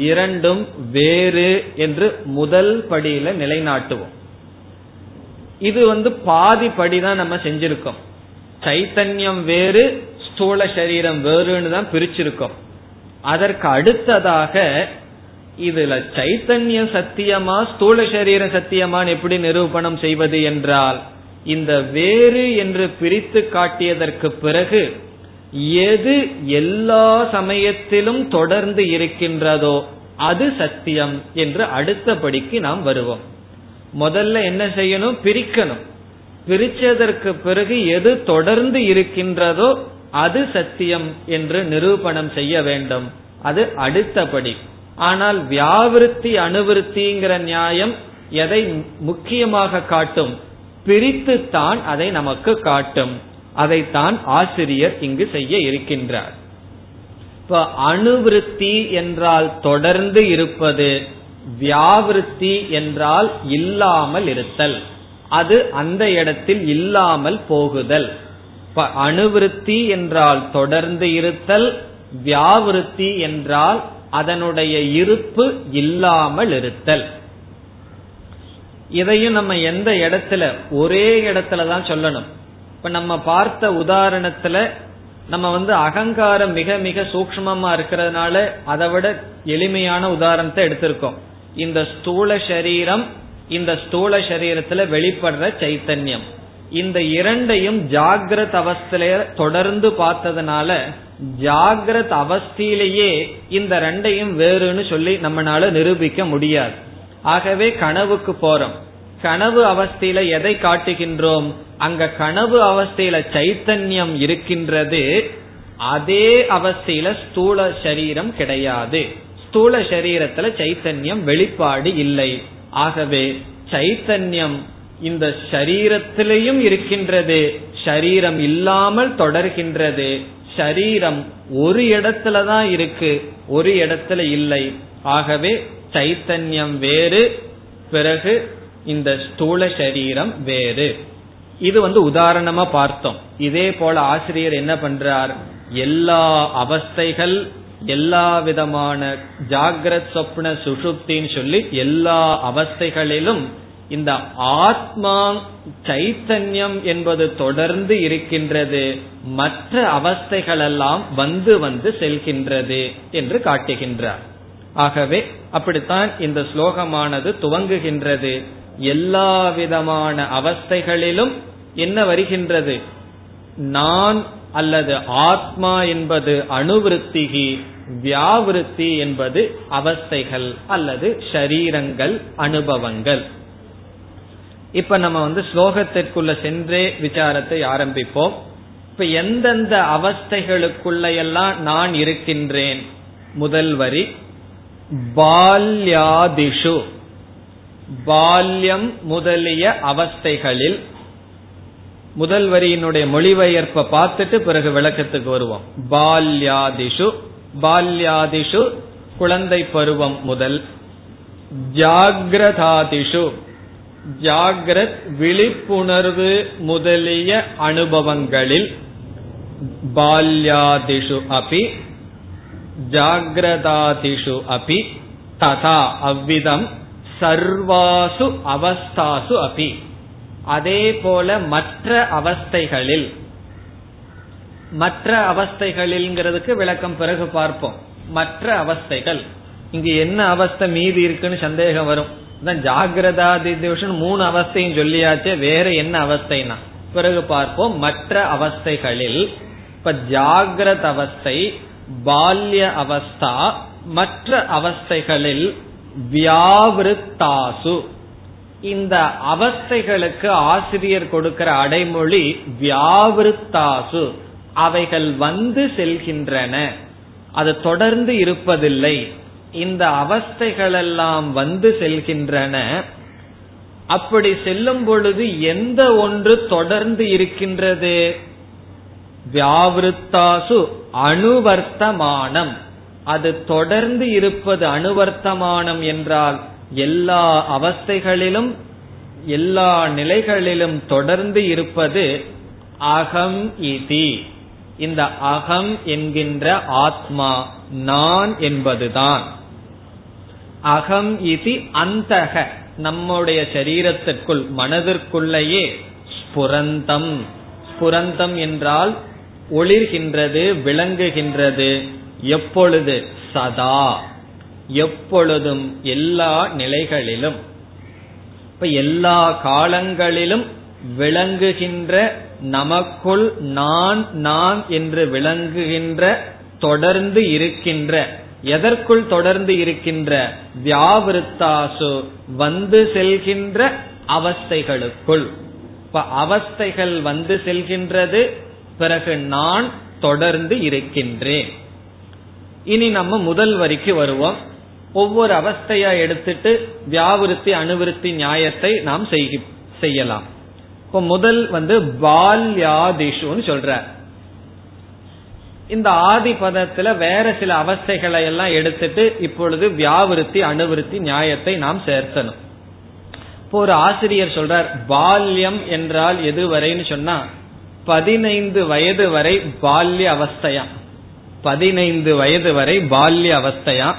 Speaker 2: இரண்டும் வேறு என்று முதல் படியில நிலைநாட்டுவோம். இது வந்து பாதி படிதான் நம்ம செஞ்சிருக்கோம். சைத்தன்யம் வேறு ஸ்தூல சரீரம் வேறுன்னு தான் பிரிச்சிருக்கோம். அதற்கு அடுத்ததாக இதுல சைத்தன்யம் சத்தியமா ஸ்தூல சரீரம் சத்தியமான்னு எப்படி நிரூபணம் செய்வது என்றால் இந்த வேறு என்று பிரித்து காட்டியதற்கு பிறகு எது எல்லா சமயத்திலும் தொடர்ந்து இருக்கின்றதோ அது சத்தியம் என்று அடுத்தபடிக்கு நாம் வருவோம். முதல்ல என்ன செய்யணும்? பிரிக்கணும். பிரிச்சதற்கு பிறகு எது தொடர்ந்து இருக்கின்றதோ அது சத்தியம் என்று நிரூபணம் செய்ய வேண்டும். அது அடுத்தபடி ஆனால் வியாவிருத்தி அணுவிருத்திங்கிற நியாயம் எதை முக்கியமாக காட்டும்? பிரித்துத்தான் அதை நமக்கு காட்டும். அதைத்தான் ஆசிரியர் இங்கு செய்ய இருக்கின்றார். இப்ப அணுவிருத்தி என்றால் தொடர்ந்து இருப்பது வியாவிருத்தி என்றால் இல்லாமல் இருத்தல். அது அந்த இடத்தில் இல்லாமல் போகுதல். அணுவிருத்தி என்றால் தொடர்ந்து இருத்தல் வியாவிருத்தி என்றால் அதனுடைய இருப்பு இல்லாமல் இருத்தல். இதையும் நம்ம எந்த இடத்துல ஒரே இடத்துல தான் சொல்லணும். இப்ப நம்ம பார்த்த உதாரணத்துல நம்ம வந்து அகங்காரம் மிக மிக சூக்மமா இருக்கிறதுனால அதை விட எளிமையான உதாரணத்தை எடுத்திருக்கோம். இந்த ஸ்தூல சரீரம் இந்த ஸ்தூல சரீரத்துல வெளிப்படுற சைத்தன்யம். இந்த இரண்டையும் ஜாகிரத அவஸ்தில தொடர்ந்து பார்த்ததுனால ஜாகிரத அவஸ்திலேயே இந்த ரெண்டையும் வேறுன்னு சொல்லி நம்மளால நிரூபிக்க முடியாது. ஆகவே கனவுக்கு போறோம். கனவு அவஸ்தையில எதை காட்டுகின்றோம்? அங்க கனவு அவஸ்தையில சைத்தன்யம் இருக்கின்றது. அதே அவஸ்தையில ஸ்தூல சரீரம் கிடையாது. ஸ்தூல சரீரத்துல சைத்தன்யம் வெளிப்பாடு இல்லை. ஆகவே சைத்தன்யம் இந்த சரீரத்திலையும் இருக்கின்றது. சரீரம் இல்லாமல் தொடர்கின்றது. சரீரம் ஒரு இடத்துல தான் இருக்கு ஒரு இடத்துல இல்லை. ஆகவே சைத்தன்யம் வேறு பிறகு இந்த ஸ்தூல சரீரம் வேறு. இது வந்து உதாரணமா பார்த்தோம். இதே போல ஆசிரியர் என்ன பண்றார்? எல்லா அவஸ்தைகள் எல்லா விதமான ஜாகிரத் சொப்ன சுஷுப்தின்னு சொல்லி எல்லா அவஸ்தைகளிலும் இந்த ஆத்மா சைத்தன்யம் என்பது தொடர்ந்து இருக்கின்றது. மற்ற அவஸ்தைகளெல்லாம் வந்து வந்து செல்கின்றது என்று காட்டுகின்றார். ஆகவே அப்படித்தான் இந்த ஸ்லோகமானது துவங்குகின்றது. எல்லா விதமான அவஸ்தைகளிலும் என்ன வருகின்றது? நான் அல்லது ஆத்மா என்பது அணுவிருத்திகி வியாவிருத்தி என்பது அவஸ்தைகள் அல்லது ஷரீரங்கள் அனுபவங்கள். இப்ப நம்ம வந்து ஸ்லோகத்திற்குள்ள சென்றே விசாரத்தை ஆரம்பிப்போம். இப்ப எந்தெந்த அவஸ்தைகளுக்குள்ள எல்லாம் நான் இருக்கின்றேன்? முதல் வரி பால்யாதிஷு. பால்யம் முதலிய அவஸ்தைகளில் முதல் வரியினுடைய மொழிபெயர்ப்ப பார்த்துட்டு பிறகு விளக்கத்துக்கு வருவோம். பால்யாதிஷு. பால்யாதிஷு குழந்தை பருவம் முதல். ஜாகிரதாதிஷு. ஜாகிரத் விழிப்புணர்வு முதலிய அனுபவங்களில். பால்யாதிஷு அபி. ஜாகிரதாதிஷு அபி ததா அவ்விதம் சர்வாசு அவஸ்தாசு அபி அதே போல மற்ற அவஸ்தைகளில் மற்ற அவஸ்தைகளில்ங்கிறதுக்கு விளக்கம் பிறகு பார்ப்போம் மற்ற அவஸ்தைகள் இங்கு என்ன அவஸ்தை மீதி இருக்குன்னு சந்தேகம் வரும் ஜாகிரதாதி திவசன் மூணு அவஸ்தையும் சொல்லியாச்சே வேற என்ன அவஸ்தைனா பிறகு பார்ப்போம் மற்ற அவஸ்தைகளில் இப்ப ஜாகிரத அவஸ்தை பால்ய அவஸ்தா மற்ற அவஸ்தைகளில் வியாவிருத்தாசு. இந்த அவஸ்தைகளுக்கு ஆசிரியர் கொடுக்கிற அடைமொழி வியாவிருத்தாசு. அவைகள் வந்து செல்கின்றன. அது தொடர்ந்து இருப்பதில்லை. இந்த அவஸ்தைகளெல்லாம் வந்து செல்கின்றன. அப்படி செல்லும் பொழுது எந்த ஒன்று தொடர்ந்து இருக்கின்றது? வியாவிருத்தாசு அணுவர்த்தமானம். அது தொடர்ந்து இருப்பது அனுவர்த்தமானம் என்றால் எல்லா அவஸ்தைகளிலும் எல்லா நிலைகளிலும் தொடர்ந்து இருப்பது அகம் இதி. இந்த அகம் என்கின்ற ஆத்மா நான் என்பதுதான். அகம் இதி அந்தக. நம்முடைய சரீரத்திற்குள் மனதிற்குள்ளேயே ஸ்புரந்தம். ஸ்புரந்தம் என்றால் ஒளிர்கின்றது விளங்குகின்றது. எப்பொழுது? சதா. எப்பொழுதும் எல்லா நிலைகளிலும். இப்ப எல்லா காலங்களிலும் விளங்குகின்ற நமக்குள் நான் நான் என்று விளங்குகின்ற தொடர்ந்து இருக்கின்ற எதற்குள் தொடர்ந்து இருக்கின்ற வியாவிருத்தாசு வந்து செல்கின்ற அவஸ்தைகளுக்குள். இப்ப அவஸ்தைகள் வந்து செல்கின்றது பிறகு நான் தொடர்ந்து இருக்கின்றேன். இனி நம்ம முதல் வரிக்கு வருவோம். ஒவ்வொரு அவஸ்தையா எடுத்துட்டு வியாவிருத்தி அணுவிருத்தி நியாயத்தை நாம் செய்யலாம். இப்போ முதல் வந்து பால்யாதிஷுன்னு சொல்ற. இந்த ஆதி பதத்துல வேற சில அவஸ்தைகளை எல்லாம் எடுத்துட்டு இப்பொழுது வியாவிருத்தி அணுவிருத்தி நியாயத்தை நாம் சேர்த்தணும். இப்போ ஒரு ஆசிரியர் சொல்றார் பால்யம் என்றால் எதுவரைன்னு சொன்னா பதினைந்து வயது வரை பால்ய அவஸ்தையா? பதினைந்து வயது வரை பால்ய அவஸ்தையா?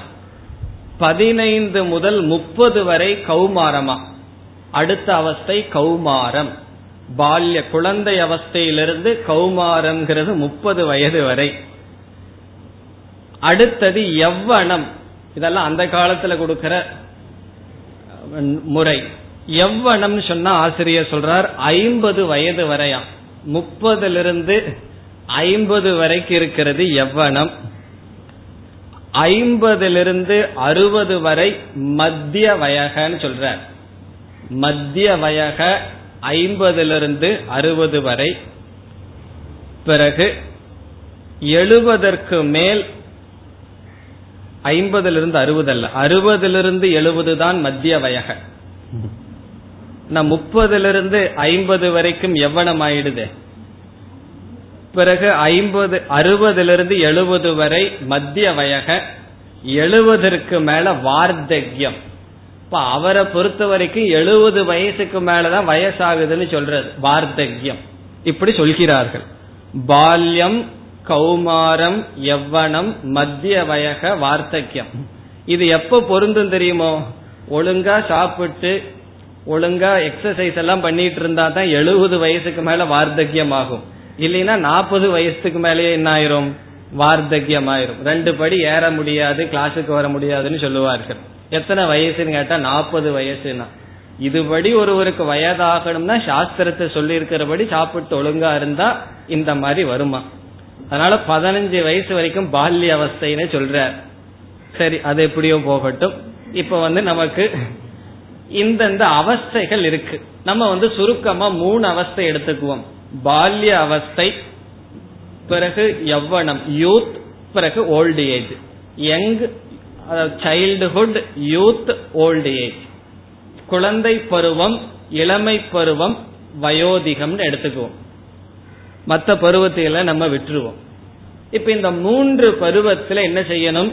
Speaker 2: பதினைந்து முதல் முப்பது வரை கௌமாரமா? அடுத்த அவஸ்தை கௌமாரம். பால்ய குழந்தை அவஸ்தையிலிருந்து கௌமாரம்ங்கிறது முப்பது வயது வரை. அடுத்தது எவ்வனம் இதெல்லாம் அந்த காலத்துல கொடுக்கிற முறை. எவ்வனம் சொன்னா ஆசிரியர் சொல்றார் ஐம்பது வயது வரையா? முப்பதிலிருந்து ஐம்பது வரைக்கும் இருக்கிறது எவ்வனம். ஐம்பதிலிருந்து அறுபது வரை மத்திய வயகன்னு சொல்ற மத்திய வயக ஐம்பதிலிருந்து அறுபது வரை. பிறகு எழுபதற்கு மேல் ஐம்பதிலிருந்து அறுபது அல்ல. அறுபதிலிருந்து எழுபது தான் மத்திய வயக. நான் முப்பதிலிருந்து ஐம்பது வரைக்கும் எவ்வளம் ஆயிடுது பிறகு ஐம்பது அறுபதிலிருந்து எழுபது வரை மத்திய வயக எழுபதற்கு மேல வார்த்தக்கியம் இப்ப அவரை பொறுத்த வரைக்கும் எழுபது வயசுக்கு மேலதான் வயசாகுதுன்னு சொல்றது வார்த்தக்யம். இப்படி சொல்கிறார்கள். பால்யம் கௌமாரம் எவ்வனம் மத்திய வயக வார்த்தக்கியம் இது எப்ப பொருந்தும் தெரியுமோ? ஒழுங்கா சாப்பிட்டு ஒழுங்கா எக்ஸசைஸ் எல்லாம் பண்ணிட்டு இருந்தா தான் எழுபது வயசுக்கு மேல வார்த்தக்கியம் ஆகும் இல்லைன்னா நாற்பது வயசுக்கு மேலேயே என்ன ஆயிரும்? வார்த்தக்கியம் ஆயிரும் ரெண்டு படி ஏற முடியாது கிளாஸுக்கு வர முடியாதுன்னு சொல்லுவார்கள். எத்தனை வயசுன்னு கேட்டா நாற்பது வயசுனா இதுபடி ஒருவருக்கு வயதாகணும்னா சாஸ்திரத்தை சொல்லி இருக்கிறபடி சாப்பிட்டு ஒழுங்கா இருந்தா இந்த மாதிரி வருமா? அதனால பதினஞ்சு வயசு வரைக்கும் பால்ய அவஸ்தைன்னு சொல்ற சரி அது எப்படியோ போகட்டும். இப்ப வந்து நமக்கு இந்தந்த அவஸ்தைகள் இருக்கு. நம்ம வந்து சுருக்கமா மூணு அவஸ்தை எடுத்துக்குவோம். பால்ய அவஸ்தை பிறகு யவ்வனம் யூத் பிறகு old age young childhood youth old age குழந்தை பருவம் இளமை பருவம் வயோதிகம்னு எடுத்துக்குவோம். மற்ற பருவத்தையெல்லாம் நம்ம விட்டுருவோம். இப்ப இந்த மூன்று பருவத்துல என்ன செய்யணும்?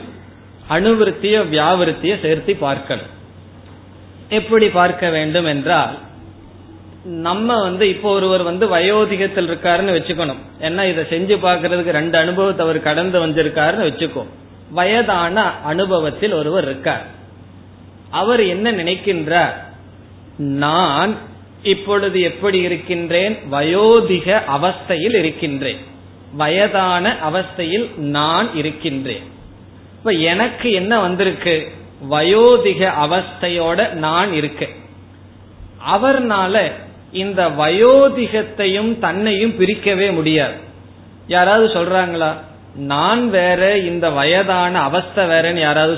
Speaker 2: அணுவிருத்திய வியாவிருத்திய சேர்த்து பார்க்கணும். எப்படி பார்க்க வேண்டும் என்றால் நம்ம வந்து இப்போ ஒருவர் வந்து வயோதிகத்தில் இருக்காருன்னு வச்சுக்கணும். ஏன்னா இதை செஞ்சு பார்க்கறதுக்கு ரெண்டு அனுபவத்தை அவர் கடந்து வந்திருக்காருன்னு வச்சுக்கோ. வயதான அனுபவத்தில் ஒருவர் இருக்கார். அவர் என்ன நினைக்கின்றார்? நான் இப்பொழுது எப்படி இருக்கின்றேன்? வயோதிக அவஸ்தையில் இருக்கின்றேன். வயதான அவஸ்தையில் நான் இருக்கின்றேன். இப்ப எனக்கு என்ன வந்திருக்கு? வயோதிக அவஸ்தையோட நான் இருக்கேன் அவர்னால இந்த வயோதிகத்தையும் தன்னையும் பிரிக்கவே முடியாது. யாராவது சொல்றாங்களா நான் வேற இந்த வயதான அவஸ்தை வேறன்னு யாராவது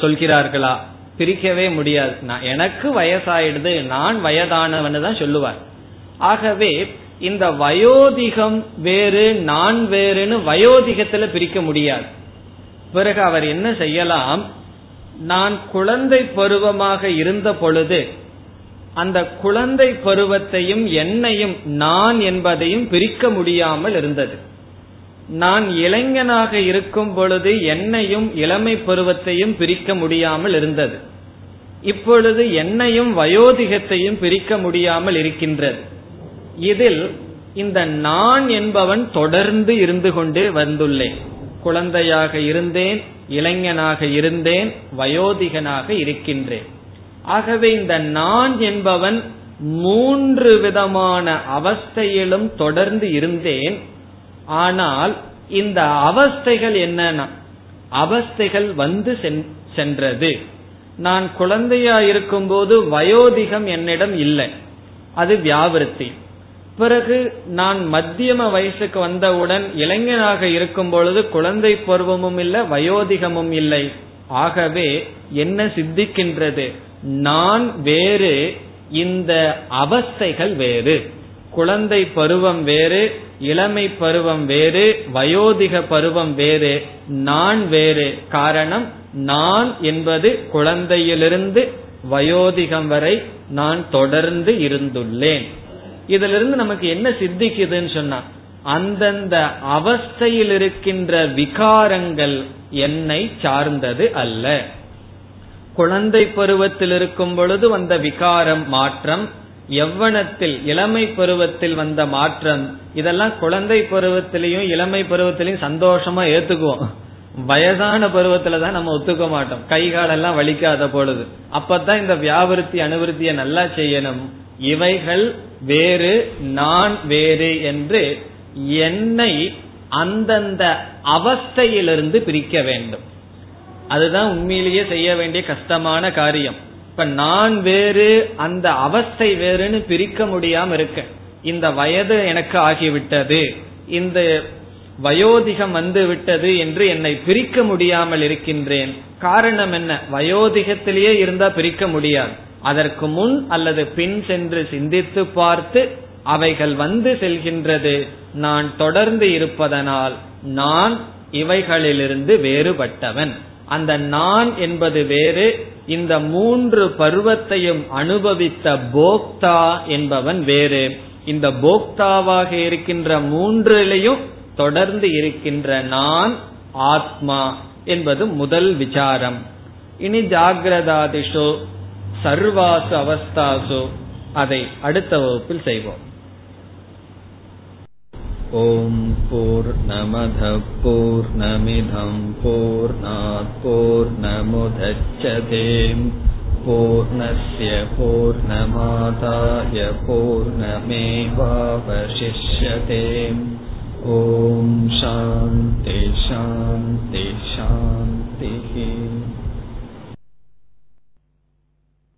Speaker 2: சொல்கிறார்களா? பிரிக்கவே முடியாது. நான் எனக்கு வயசாயிடுது நான் வயதானவன் தான் சொல்லுவார். ஆகவே இந்த வயோதிகம் வேறு நான் வேறுன்னு வயோதிகத்துல பிரிக்க முடியாது. பிறகு அவர் என்ன செய்யலாம் நான் குழந்தை பருவமாக இருந்த பொழுது அந்த குழந்தை பருவத்தையும் என்னையும் நான் என்பதையும் பிரிக்க முடியாமல் இருந்தது. நான் இளைஞனாக இருக்கும் பொழுது என்னையும் இளமை பருவத்தையும் பிரிக்க முடியாமல் இருந்தது. இப்பொழுது என்னையும் வயோதிகத்தையும் பிரிக்க முடியாமல் இருக்கின்றது. இதில் இந்த நான் என்பவன் தொடர்ந்து இருந்து கொண்டே வந்துள்ளேன். குழந்தையாக இருந்தேன் இளைஞனாக இருந்தேன் வயோதிகனாக இருக்கின்றேன். ஆகவே இந்த நான் என்பவன் மூன்று விதமான அவஸ்தையிலும் தொடர்ந்து இருந்தேன். ஆனால் இந்த அவஸ்தைகள் என்னன்னா அவஸ்தைகள் வந்து சென்றது. நான் குழந்தையா இருக்கும்போது வயோதிகம் என்னிடம் இல்லை. அது வியாவிருத்தி. பிறகு நான் மத்தியம வயசுக்கு வந்தவுடன் இளைஞனாக இருக்கும் பொழுது குழந்தை பருவமும் இல்லை வயோதிகமும் இல்லை. ஆகவே என்ன சித்திக்கின்றது? நான் வேறு இந்த அவஸ்தைகள் வேறு. குழந்தை பருவம் வேறு இளமை பருவம் வேறு வயோதிக பருவம் வேறு. நான் வேறு. காரணம் நான் என்பது குழந்தையிலிருந்து வயோதிகம் வரை நான் தொடர்ந்து இருந்துள்ளேன். இதுல இருந்து நமக்கு என்ன சித்திக்குதுன்னு சொன்னா அந்தந்த அவஸ்தையில் இருக்கின்ற விகாரங்கள் என்னை சார்ந்தது அல்ல. குழந்தை பருவத்தில் இருக்கும் பொழுது வந்த விகாரம் மாற்றம் எவ்வனத்தில் இளமை பருவத்தில் வந்த மாற்றம் இதெல்லாம் குழந்தை பருவத்திலையும் இளமை பருவத்திலையும் சந்தோஷமா ஏத்துக்குவோம். வயதான பருவத்துல தான் நம்ம ஒத்துக்க மாட்டோம். கை காலெல்லாம் வலிக்காத பொழுது. அப்பதான் இந்த வியாபாரத்தி அனுவருத்திய நல்லா செய்யணும். இவைகள் வேறு நான் வேறு என்று என்னை அந்தந்த அவஸ்தையிலிருந்து பிரிக்க வேண்டும். அதுதான் உண்மையிலேயே செய்ய வேண்டிய கஷ்டமான காரியம். இப்ப நான் வேறு அந்த அவஸ்தை வேறுன்னு பிரிக்க முடியாம இருக்க. இந்த வயது எனக்கு ஆகிவிட்டது. இந்த வயோதிகம் வந்து விட்டது என்று என்னை பிரிக்க முடியாமல் இருக்கின்றேன். காரணம் என்ன? வயோதிகத்திலேயே இருந்தா பிரிக்க முடியாது. அதற்கு முன் அல்லது பின் சென்று சிந்தித்து பார்த்து அவைகள் வந்து செல்கின்றது. நான் தொடர்ந்து இருப்பதனால் நான் இவைகளிலிருந்து வேறுபட்டவன். அந்த நான் என்பது வேறு இந்த மூன்று பருவத்தையும் அனுபவித்த போக்தா என்பவன் வேறு. இந்த போக்தாவாக இருக்கின்ற மூன்றிலையும் தொடர்ந்து இருக்கின்ற நான் ஆத்மா என்பது முதல் விசாரம். இனி ஜாகிரதாதிஷோ சர்வாசு அவஸ்தாசு அதை அடுத்த வகுப்பில் செய்வோம்
Speaker 1: ॐ पूर्णमधः पूर्णमिधम् पूर्णात् पूर्णमुदच्छते पूर्णस्य पूर्णमादाय पूर्णमेवावशिष्यते ॐ शान्ति शान्ति शान्तिः